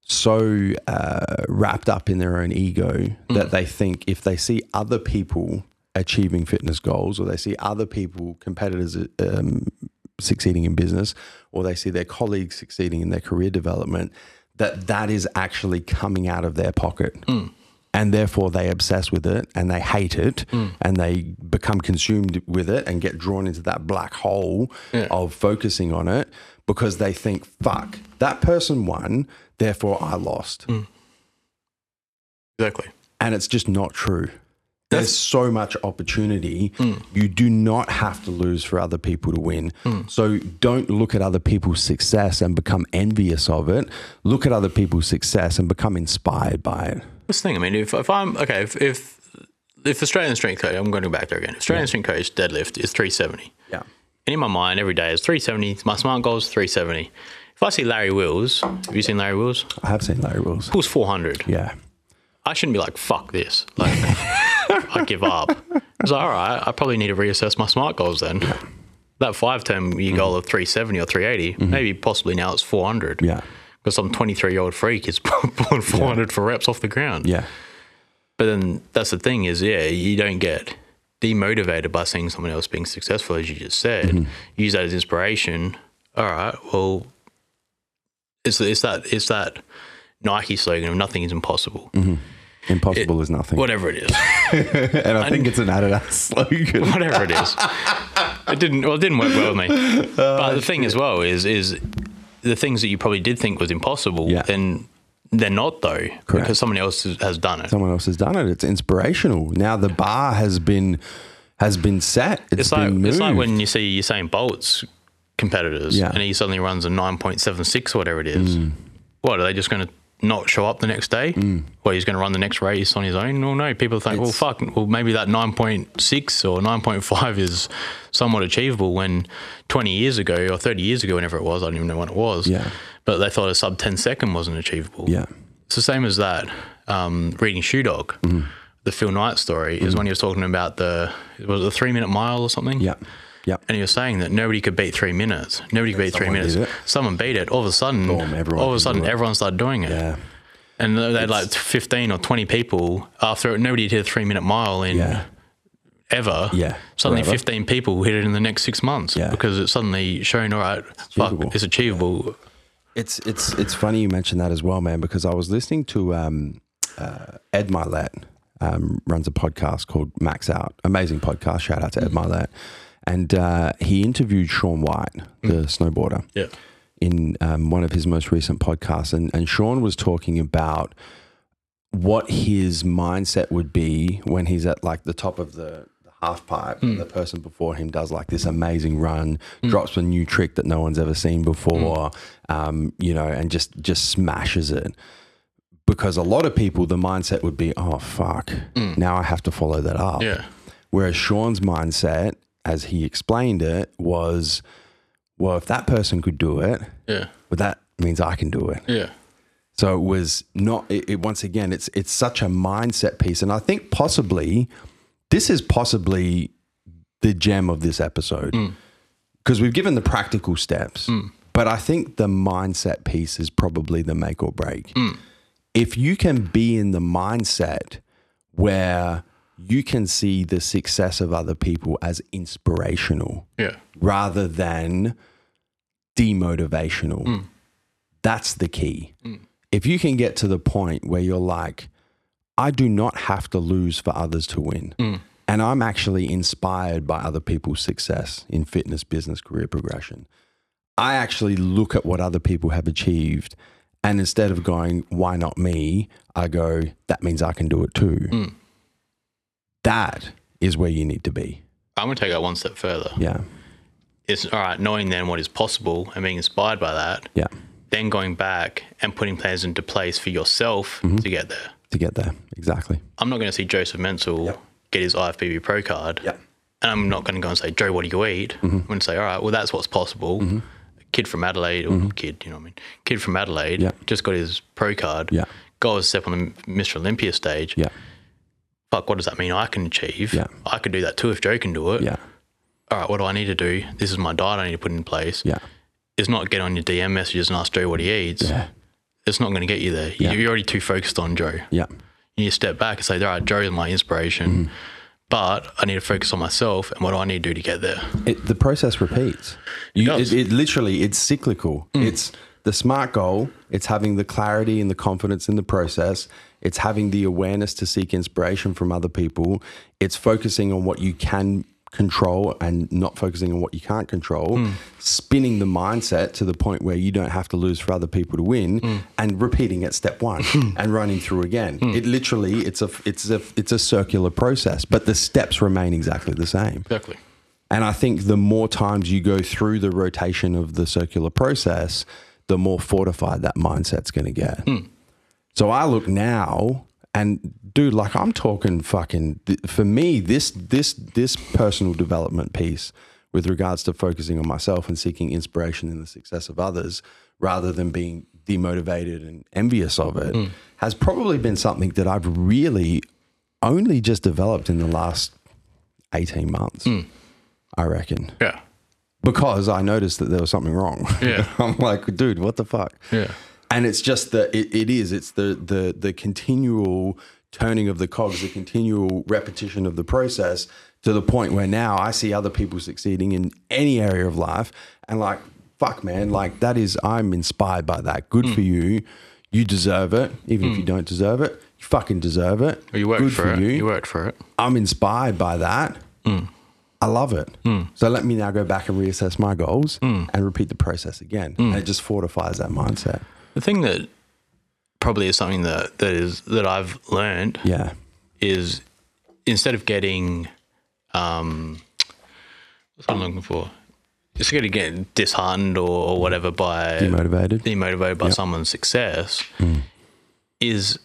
Speaker 5: so uh, wrapped up in their own ego that they think if they see other people achieving fitness goals or they see other people, competitors, um, succeeding in business or they see their colleagues succeeding in their career development, that that is actually coming out of their pocket. Hmm. And therefore, they obsess with it and they hate it hmm. and they become consumed with it and get drawn into that black hole of focusing on it because they think, fuck, that person won, therefore I lost. Hmm.
Speaker 6: exactly.
Speaker 5: And it's just not true. There's so much opportunity. You do not have to lose for other people to win. So don't look at other people's success and become envious of it. Look at other people's success and become inspired by it.
Speaker 6: This thing, I mean, if, if I'm okay, if, if if Australian strength coach, I'm going to go back there again. Australian strength coach deadlift is 370.
Speaker 5: Yeah.
Speaker 6: And in my mind, every day is 370. My smart goal is 370. If I see Larry Wheels, have you seen Larry Wheels?
Speaker 5: I have seen Larry Wheels.
Speaker 6: Pulls 400.
Speaker 5: Yeah.
Speaker 6: I shouldn't be like, fuck this. Like, I give up. It's like, all right, I probably need to reassess my smart goals then. That five term year goal of 370 or 380, maybe possibly now it's 400.
Speaker 5: Mm-hmm. Yeah.
Speaker 6: Because some 23 year old freak is pulling 400 for reps off the ground.
Speaker 5: Yeah.
Speaker 6: But then that's the thing is, yeah, you don't get demotivated by seeing someone else being successful, as you just said.
Speaker 5: Mm-hmm.
Speaker 6: Use that as inspiration. All right, well, it's it's that it's that Nike slogan of nothing is impossible,
Speaker 5: Impossible is nothing.
Speaker 6: whatever it is,
Speaker 5: and I think it's an Adidas slogan.
Speaker 6: whatever it is. It didn't well, it didn't work well with me. but the thing as well is is the things that you probably did think was impossible,
Speaker 5: Yeah.
Speaker 6: and they're not though, because someone else has- has done it.
Speaker 5: Someone else has done it. It's inspirational. Now the bar has been has been set.
Speaker 6: It's
Speaker 5: it's
Speaker 6: like
Speaker 5: been moved.
Speaker 6: it's like when you see Usain Bolt's competitors,
Speaker 5: Yeah.
Speaker 6: and he suddenly runs a nine point seven six, whatever it is.
Speaker 5: Mm.
Speaker 6: What are they just going to not show up the next day,
Speaker 5: Mm.
Speaker 6: or he's going to run the next race on his own. Well, no, people think, well, fuck, well, maybe that 9.6 or 9.5 is somewhat achievable when 20 years ago or 30 years ago, whenever it was, I don't even know when it was,
Speaker 5: Yeah.
Speaker 6: but they thought a sub 10 second wasn't achievable.
Speaker 5: Yeah.
Speaker 6: It's the same as that. Um, reading Shoe Dog,
Speaker 5: Mm-hmm.
Speaker 6: the Phil Knight story, is when he was talking about the, was it the three minute mile or something?
Speaker 5: Yeah. Yeah.
Speaker 6: And he was saying that nobody could beat three minutes. Nobody could beat three minutes. Someone beat it. All of a sudden,
Speaker 5: Boom, everyone
Speaker 6: all of a sudden, everyone started doing it.
Speaker 5: Yeah.
Speaker 6: And they had like 15 or 20 people after nobody had hit a three minute mile in
Speaker 5: Yeah.
Speaker 6: ever.
Speaker 5: Yeah,
Speaker 6: Suddenly
Speaker 5: forever.
Speaker 6: 15 people hit it in the next six months
Speaker 5: Yeah.
Speaker 6: because it's suddenly shown, all right,
Speaker 5: achievable.
Speaker 6: fuck, it's achievable.
Speaker 5: It's it's it's funny you mentioned that as well, man, because I was listening to um, uh, Ed Mylett, um, runs a podcast called Max Out. Amazing podcast. Shout out to Ed Mylett. And uh, he interviewed Shaun White, the snowboarder,
Speaker 6: Yeah.
Speaker 5: in um, one of his most recent podcasts. And, and Shaun was talking about what his mindset would be when he's at like the top of the, the half pipe and the person before him does like this amazing run, drops a new trick that no one's ever seen before, um, you know, and just just smashes it. Because a lot of people, the mindset would be, oh fuck, now I have to follow that up.
Speaker 6: Yeah.
Speaker 5: Whereas Shaun's mindset, as he explained it, was, well, if that person could do it,
Speaker 6: Yeah.
Speaker 5: well, that means I can do it.
Speaker 6: Yeah.
Speaker 5: So it was not. It, it, once again, it's it's such a mindset piece, and I think possibly this is possibly the gem of this episode mm. because we've given the practical steps, mm. but I think the mindset piece is probably the make or break. Mm. If you can be in the mindset where you can see the success of other people as inspirational
Speaker 6: Yeah.
Speaker 5: rather than demotivational. Mm. That's the key. Mm. If you can get to the point where you're like, I do not have to lose for others to win. Mm. And I'm actually inspired by other people's success in fitness, business, career progression. I actually look at what other people have achieved. And instead of going, why not me? I go, that means I can do it too. That is where you need to be.
Speaker 6: I'm going to take that one step further.
Speaker 5: Yeah.
Speaker 6: It's all right, knowing then what is possible and being inspired by that,
Speaker 5: Yeah.
Speaker 6: then going back and putting plans into place for yourself
Speaker 5: Mm-hmm.
Speaker 6: to get there.
Speaker 5: To get there. Exactly.
Speaker 6: I'm not going to see Joseph Mansell
Speaker 5: Yep.
Speaker 6: get his IFBB Pro card.
Speaker 5: Yep.
Speaker 6: And I'm not going to go and say, Joe, what do you eat?
Speaker 5: Mm-hmm.
Speaker 6: I'm going to say, all right, well, that's what's possible. A kid from Adelaide, or not kid, you know what I mean? Kid from Adelaide
Speaker 5: Yep.
Speaker 6: just got his pro card,
Speaker 5: Yeah.
Speaker 6: got a step on the Mr. Olympia stage.
Speaker 5: Yeah.
Speaker 6: Fuck, what does that mean I can achieve?
Speaker 5: Yeah.
Speaker 6: I could do that too if Joe can do it.
Speaker 5: Yeah.
Speaker 6: All right, what do I need to do? This is my diet I need to put in place.
Speaker 5: Yeah.
Speaker 6: It's not get on your DM messages and ask Joe what he eats.
Speaker 5: Yeah.
Speaker 6: It's not going to get you there.
Speaker 5: Yeah.
Speaker 6: You're already too focused on Joe.
Speaker 5: Yeah.
Speaker 6: You need to step back and say, all right, Joe is my inspiration,
Speaker 5: Mm-hmm.
Speaker 6: but I need to focus on myself and what do I need to do to get there?
Speaker 5: It, the process repeats. You,
Speaker 6: does.
Speaker 5: it, it literally, it's cyclical. It's the smart goal. It's having the clarity and the confidence in the process. It's having the awareness to seek inspiration from other people. It's focusing on what you can control and not focusing on what you can't control. Hmm. Spinning the mindset to the point where you don't have to lose for other people to win, hmm. and repeating at step one hmm. and running through again. It literally, it's a, it's a, it's a circular process, but the steps remain exactly the same.
Speaker 6: Exactly.
Speaker 5: And I think the more times you go through the rotation of the circular process, the more fortified that mindset's going to get. So I look now and dude, like I'm talking fucking th- for me this this this personal development piece with regards to focusing on myself and seeking inspiration in the success of others rather than being demotivated and envious of it mm. has probably been something that I've really only just developed in the last 18 months. Mm. I reckon.
Speaker 6: Yeah.
Speaker 5: Because I noticed that there was something wrong.
Speaker 6: Yeah.
Speaker 5: I'm like, dude, what the fuck?
Speaker 6: Yeah.
Speaker 5: And it's just that it, it is, it's the the the continual turning of the cogs, the continual repetition of the process to the point where now I see other people succeeding in any area of life and like, fuck man, like that is I'm inspired by that. Good
Speaker 6: Mm.
Speaker 5: for you. You deserve it. Even if you hmm. don't deserve it, you fucking deserve it.
Speaker 6: Well, you worked
Speaker 5: Good
Speaker 6: for, it. You. worked for it.
Speaker 5: I'm inspired by that. Hmm. I love it. Hmm. So let me now go back and reassess my goals and repeat the process again. And it just fortifies that mindset.
Speaker 6: The thing that probably is something that, that is that I've learned
Speaker 5: Yeah.
Speaker 6: is instead of getting um what's I'm looking for? Instead of getting disheartened or, or whatever by
Speaker 5: Demotivated.
Speaker 6: demotivated by someone's success, is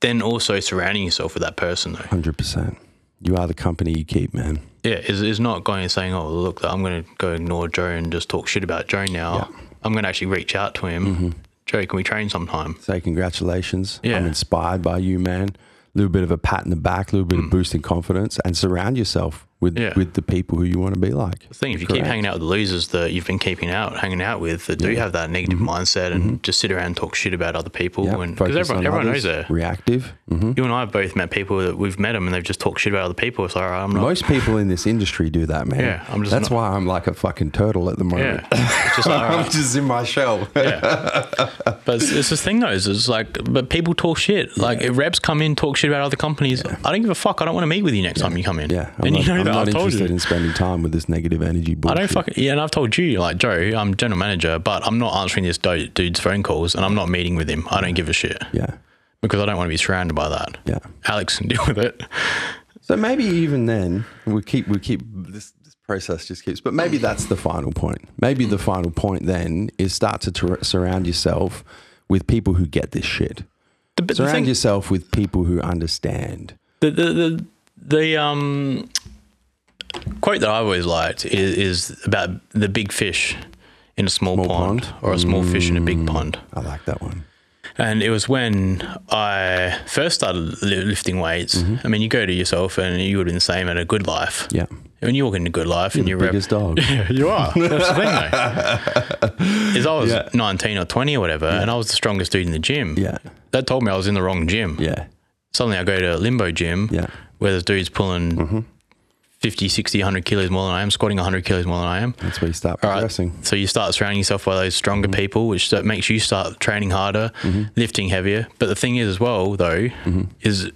Speaker 6: then also surrounding yourself with that person though.
Speaker 5: Hundred percent. You are the company you keep, man.
Speaker 6: Yeah, is is not going and saying, "Oh, look, I'm going to go ignore Joe and just talk shit about Joe now." I'm going to actually reach out to him. Joe, can we train sometime?
Speaker 5: Say congratulations.
Speaker 6: Yeah.
Speaker 5: I'm inspired by you, man. A little bit of a pat in the back, a little bit of mm. boosting confidence, and surround yourself with.
Speaker 6: Yeah.
Speaker 5: with the people who you want to be like.
Speaker 6: The thing, if you keep hanging out with the losers that you've been keeping out, hanging out with, that do have that negative mindset and just sit around and talk shit about other people,
Speaker 5: Mm-hmm.
Speaker 6: And because
Speaker 5: focus
Speaker 6: everyone,
Speaker 5: on
Speaker 6: everyone
Speaker 5: others,
Speaker 6: knows that.
Speaker 5: Reactive. hmm
Speaker 6: You and I have both met people that we've met them and they've just talked shit about other people. It's like, all right, I'm not.
Speaker 5: Most people in this industry do that, man.
Speaker 6: Yeah, I'm just
Speaker 5: That's
Speaker 6: not-
Speaker 5: why I'm like a fucking turtle at the moment.
Speaker 6: yeah, it's just like, all
Speaker 5: I'm just in my shell.
Speaker 6: But it's, it's this thing though, is it's like, but people talk shit. Like if reps come in, talk shit about other companies. I don't give a fuck. I don't want to meet with you next time you come in.
Speaker 5: Yeah, I'm
Speaker 6: and
Speaker 5: not,
Speaker 6: you know
Speaker 5: I'm not
Speaker 6: I've told
Speaker 5: interested
Speaker 6: you.
Speaker 5: in spending time with this negative energy bullshit.
Speaker 6: I don't fucking yeah, and I've told you like Joe, I'm general manager, but I'm not answering this do- dude's phone calls, and I'm not meeting with him. I don't give a shit
Speaker 5: Yeah,
Speaker 6: because I don't want to be surrounded by that.
Speaker 5: yeah.
Speaker 6: Alex can deal with it.
Speaker 5: So maybe even then we keep we keep this, this process just keeps. But maybe that's the final point. Maybe the final point then is start to ter- surround yourself with people who get this shit.
Speaker 6: The, the,
Speaker 5: Surround
Speaker 6: thing,
Speaker 5: yourself with people who understand.
Speaker 6: the, the, the, the um quote that I always liked is, is about the big fish in a small,
Speaker 5: Small
Speaker 6: pond,
Speaker 5: pond?
Speaker 6: or a small fish in a big pond.
Speaker 5: I like that one.
Speaker 6: And it was when I first started li- lifting weights.
Speaker 5: Mm-hmm.
Speaker 6: I mean, you go to yourself and you would have been the same at a good life.
Speaker 5: Yeah,
Speaker 6: When you walk into good life and you're rep-
Speaker 5: biggest dog.
Speaker 6: Yeah, you are. That's the thing, though. Is I was
Speaker 5: Yeah.
Speaker 6: 19 or 20 or whatever, and I was the strongest dude in the gym.
Speaker 5: Yeah,
Speaker 6: That told me I was in the wrong gym.
Speaker 5: yeah,
Speaker 6: Suddenly I go to a limbo gym
Speaker 5: Yeah.
Speaker 6: where there's dudes pulling 50, 60, 100 kilos more than I am, squatting 100 kilos more than I am.
Speaker 5: that's where you start
Speaker 6: All right.
Speaker 5: progressing.
Speaker 6: So you start surrounding yourself by those stronger
Speaker 5: Mm-hmm.
Speaker 6: people, which that makes you start training harder, lifting heavier. But the thing is, as well, though,
Speaker 5: Mm-hmm.
Speaker 6: is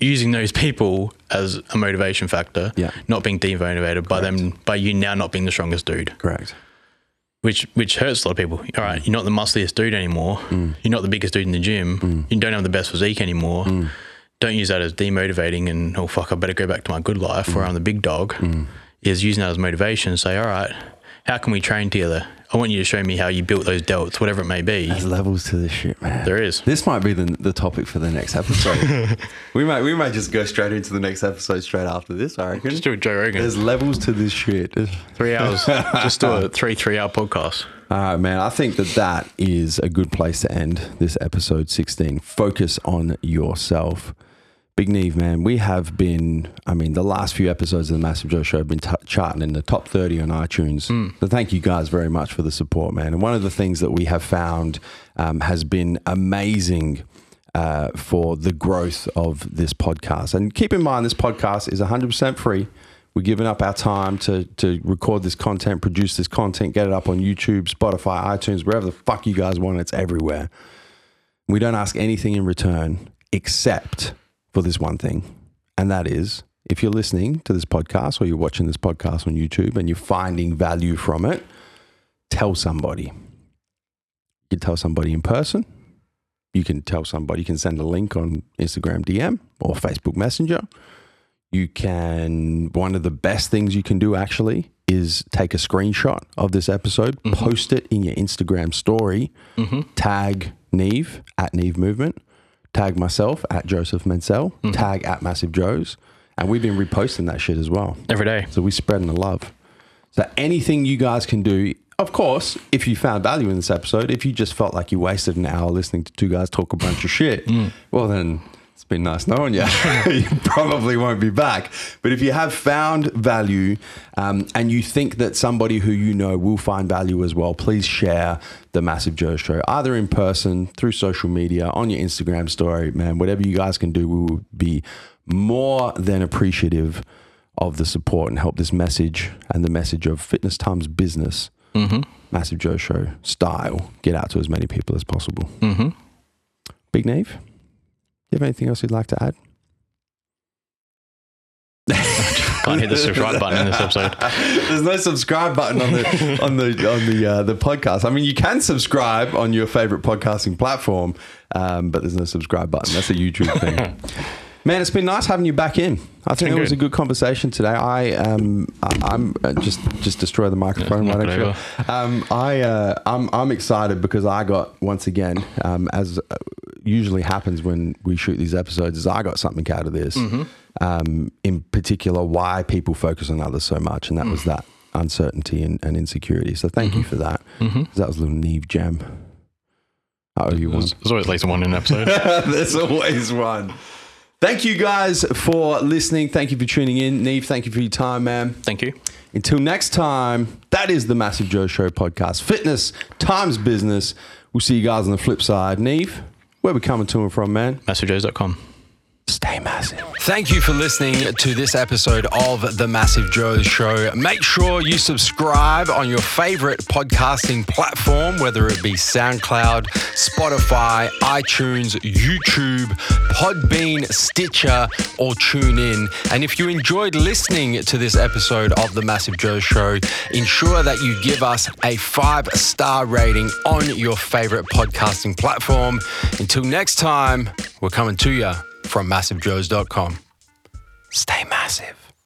Speaker 6: using those people as a motivation factor,
Speaker 5: Yeah.
Speaker 6: not being demotivated by them, by you now not being the strongest dude,
Speaker 5: Correct.
Speaker 6: which which hurts a lot of people. All right, you're not the muscliest dude anymore.
Speaker 5: Mm.
Speaker 6: You're not the biggest dude in the gym. You don't have the best physique anymore.
Speaker 5: Mm.
Speaker 6: Don't use that as demotivating and oh fuck, I better go back to my good life
Speaker 5: Mm.
Speaker 6: where I'm the big dog. Is using that as motivation. Say, all right, how can we train together? I want you to show me how you built those delts, whatever it may be.
Speaker 5: There's levels to this shit, man.
Speaker 6: There is.
Speaker 5: This might be the, the topic for the next episode. we might we might just go straight into the next episode straight after this. I reckon.
Speaker 6: Just do a Joe Rogan.
Speaker 5: There's levels to this shit.
Speaker 6: three hours. Just do a three three hour podcast.
Speaker 5: All right, man. I think that that is a good place to end this episode 16. Focus on yourself. Big Neve, man. We have been, I mean, the last few episodes of the Massive Joe Show have been t- charting in the top 30 on iTunes. So thank you guys very much for the support, man. And one of the things that we have found um, has been amazing uh, for the growth of this podcast. And keep in mind, this podcast is 100% free. We're giving up our time to, to record this content, produce this content, get it up on YouTube, Spotify, iTunes, wherever the fuck you guys want. It's everywhere. We don't ask anything in return except for this one thing. And that is if you're listening to this podcast or you're watching this podcast on YouTube and you're finding value from it, tell somebody. You can tell somebody in person. You can tell somebody, you can send a link on Instagram DM or Facebook Messenger. You can, one of the best things you can do actually is take a screenshot of this episode, mm-hmm. post it in your Instagram story, mm-hmm. tag Neve at Neve Movement, tag myself at Joseph Mansell, hmm. tag at Massive Joe's. And we've been reposting that shit as well.
Speaker 6: Every day.
Speaker 5: So we're spreading the love. So anything you guys can do, of course, if you found value in this episode, if you just felt like you wasted an hour listening to two guys talk a bunch of shit, hmm. well then it's been nice knowing you. you probably won't be back. But if you have found value um, and you think that somebody who you know will find value as well, please share the Massive Joe Show, either in person, through social media, on your Instagram story, man. Whatever you guys can do, we will be more than appreciative of the support and help this message and the message of Fitness Times business, Massive Joe Show style, get out to as many people as possible.
Speaker 6: Mm-hmm.
Speaker 5: Big Neve, you have anything else you'd like to add?
Speaker 6: Can't hit the subscribe button in this episode.
Speaker 5: There's no subscribe button on the on the on the uh, the podcast. I mean, you can subscribe on your favorite podcasting platform, um, but there's no subscribe button. That's a YouTube thing. Man, it's been nice having you back in. I think it was a
Speaker 6: good.
Speaker 5: conversation today. I um I, I'm uh, just just destroy the microphone.
Speaker 6: Yeah,
Speaker 5: why
Speaker 6: knock
Speaker 5: don't
Speaker 6: it
Speaker 5: you? Um, I uh, I'm I'm excited because I got once again um as uh, usually happens when we shoot these episodes is I got something out of this. Um, in particular, why people focus on others so much, and that was that uncertainty and, and insecurity. So thank you for that. 'Cause That was a little Neve gem. Owe you one.
Speaker 6: There's always at least one in an episode.
Speaker 5: There's always one. Thank you guys for listening. Thank you for tuning in. Neve, thank you for your time, man.
Speaker 6: Thank you.
Speaker 5: Until next time, that is the Massive Joe Show podcast. Fitness times business. We'll see you guys on the flip side. Neve, where we coming to and from, man?
Speaker 6: MassiveJoes.com.
Speaker 5: Stay massive.
Speaker 2: Thank you for listening to this episode of The Massive Joe Show. Make sure you subscribe on your favorite podcasting platform, whether it be SoundCloud, Spotify, iTunes, YouTube, Podbean, Stitcher, or TuneIn. And if you enjoyed listening to this episode of The Massive Joe Show, ensure that you give us a five star rating on your favorite podcasting platform. Until next time, we're coming to you from massivejoes.com. Stay massive.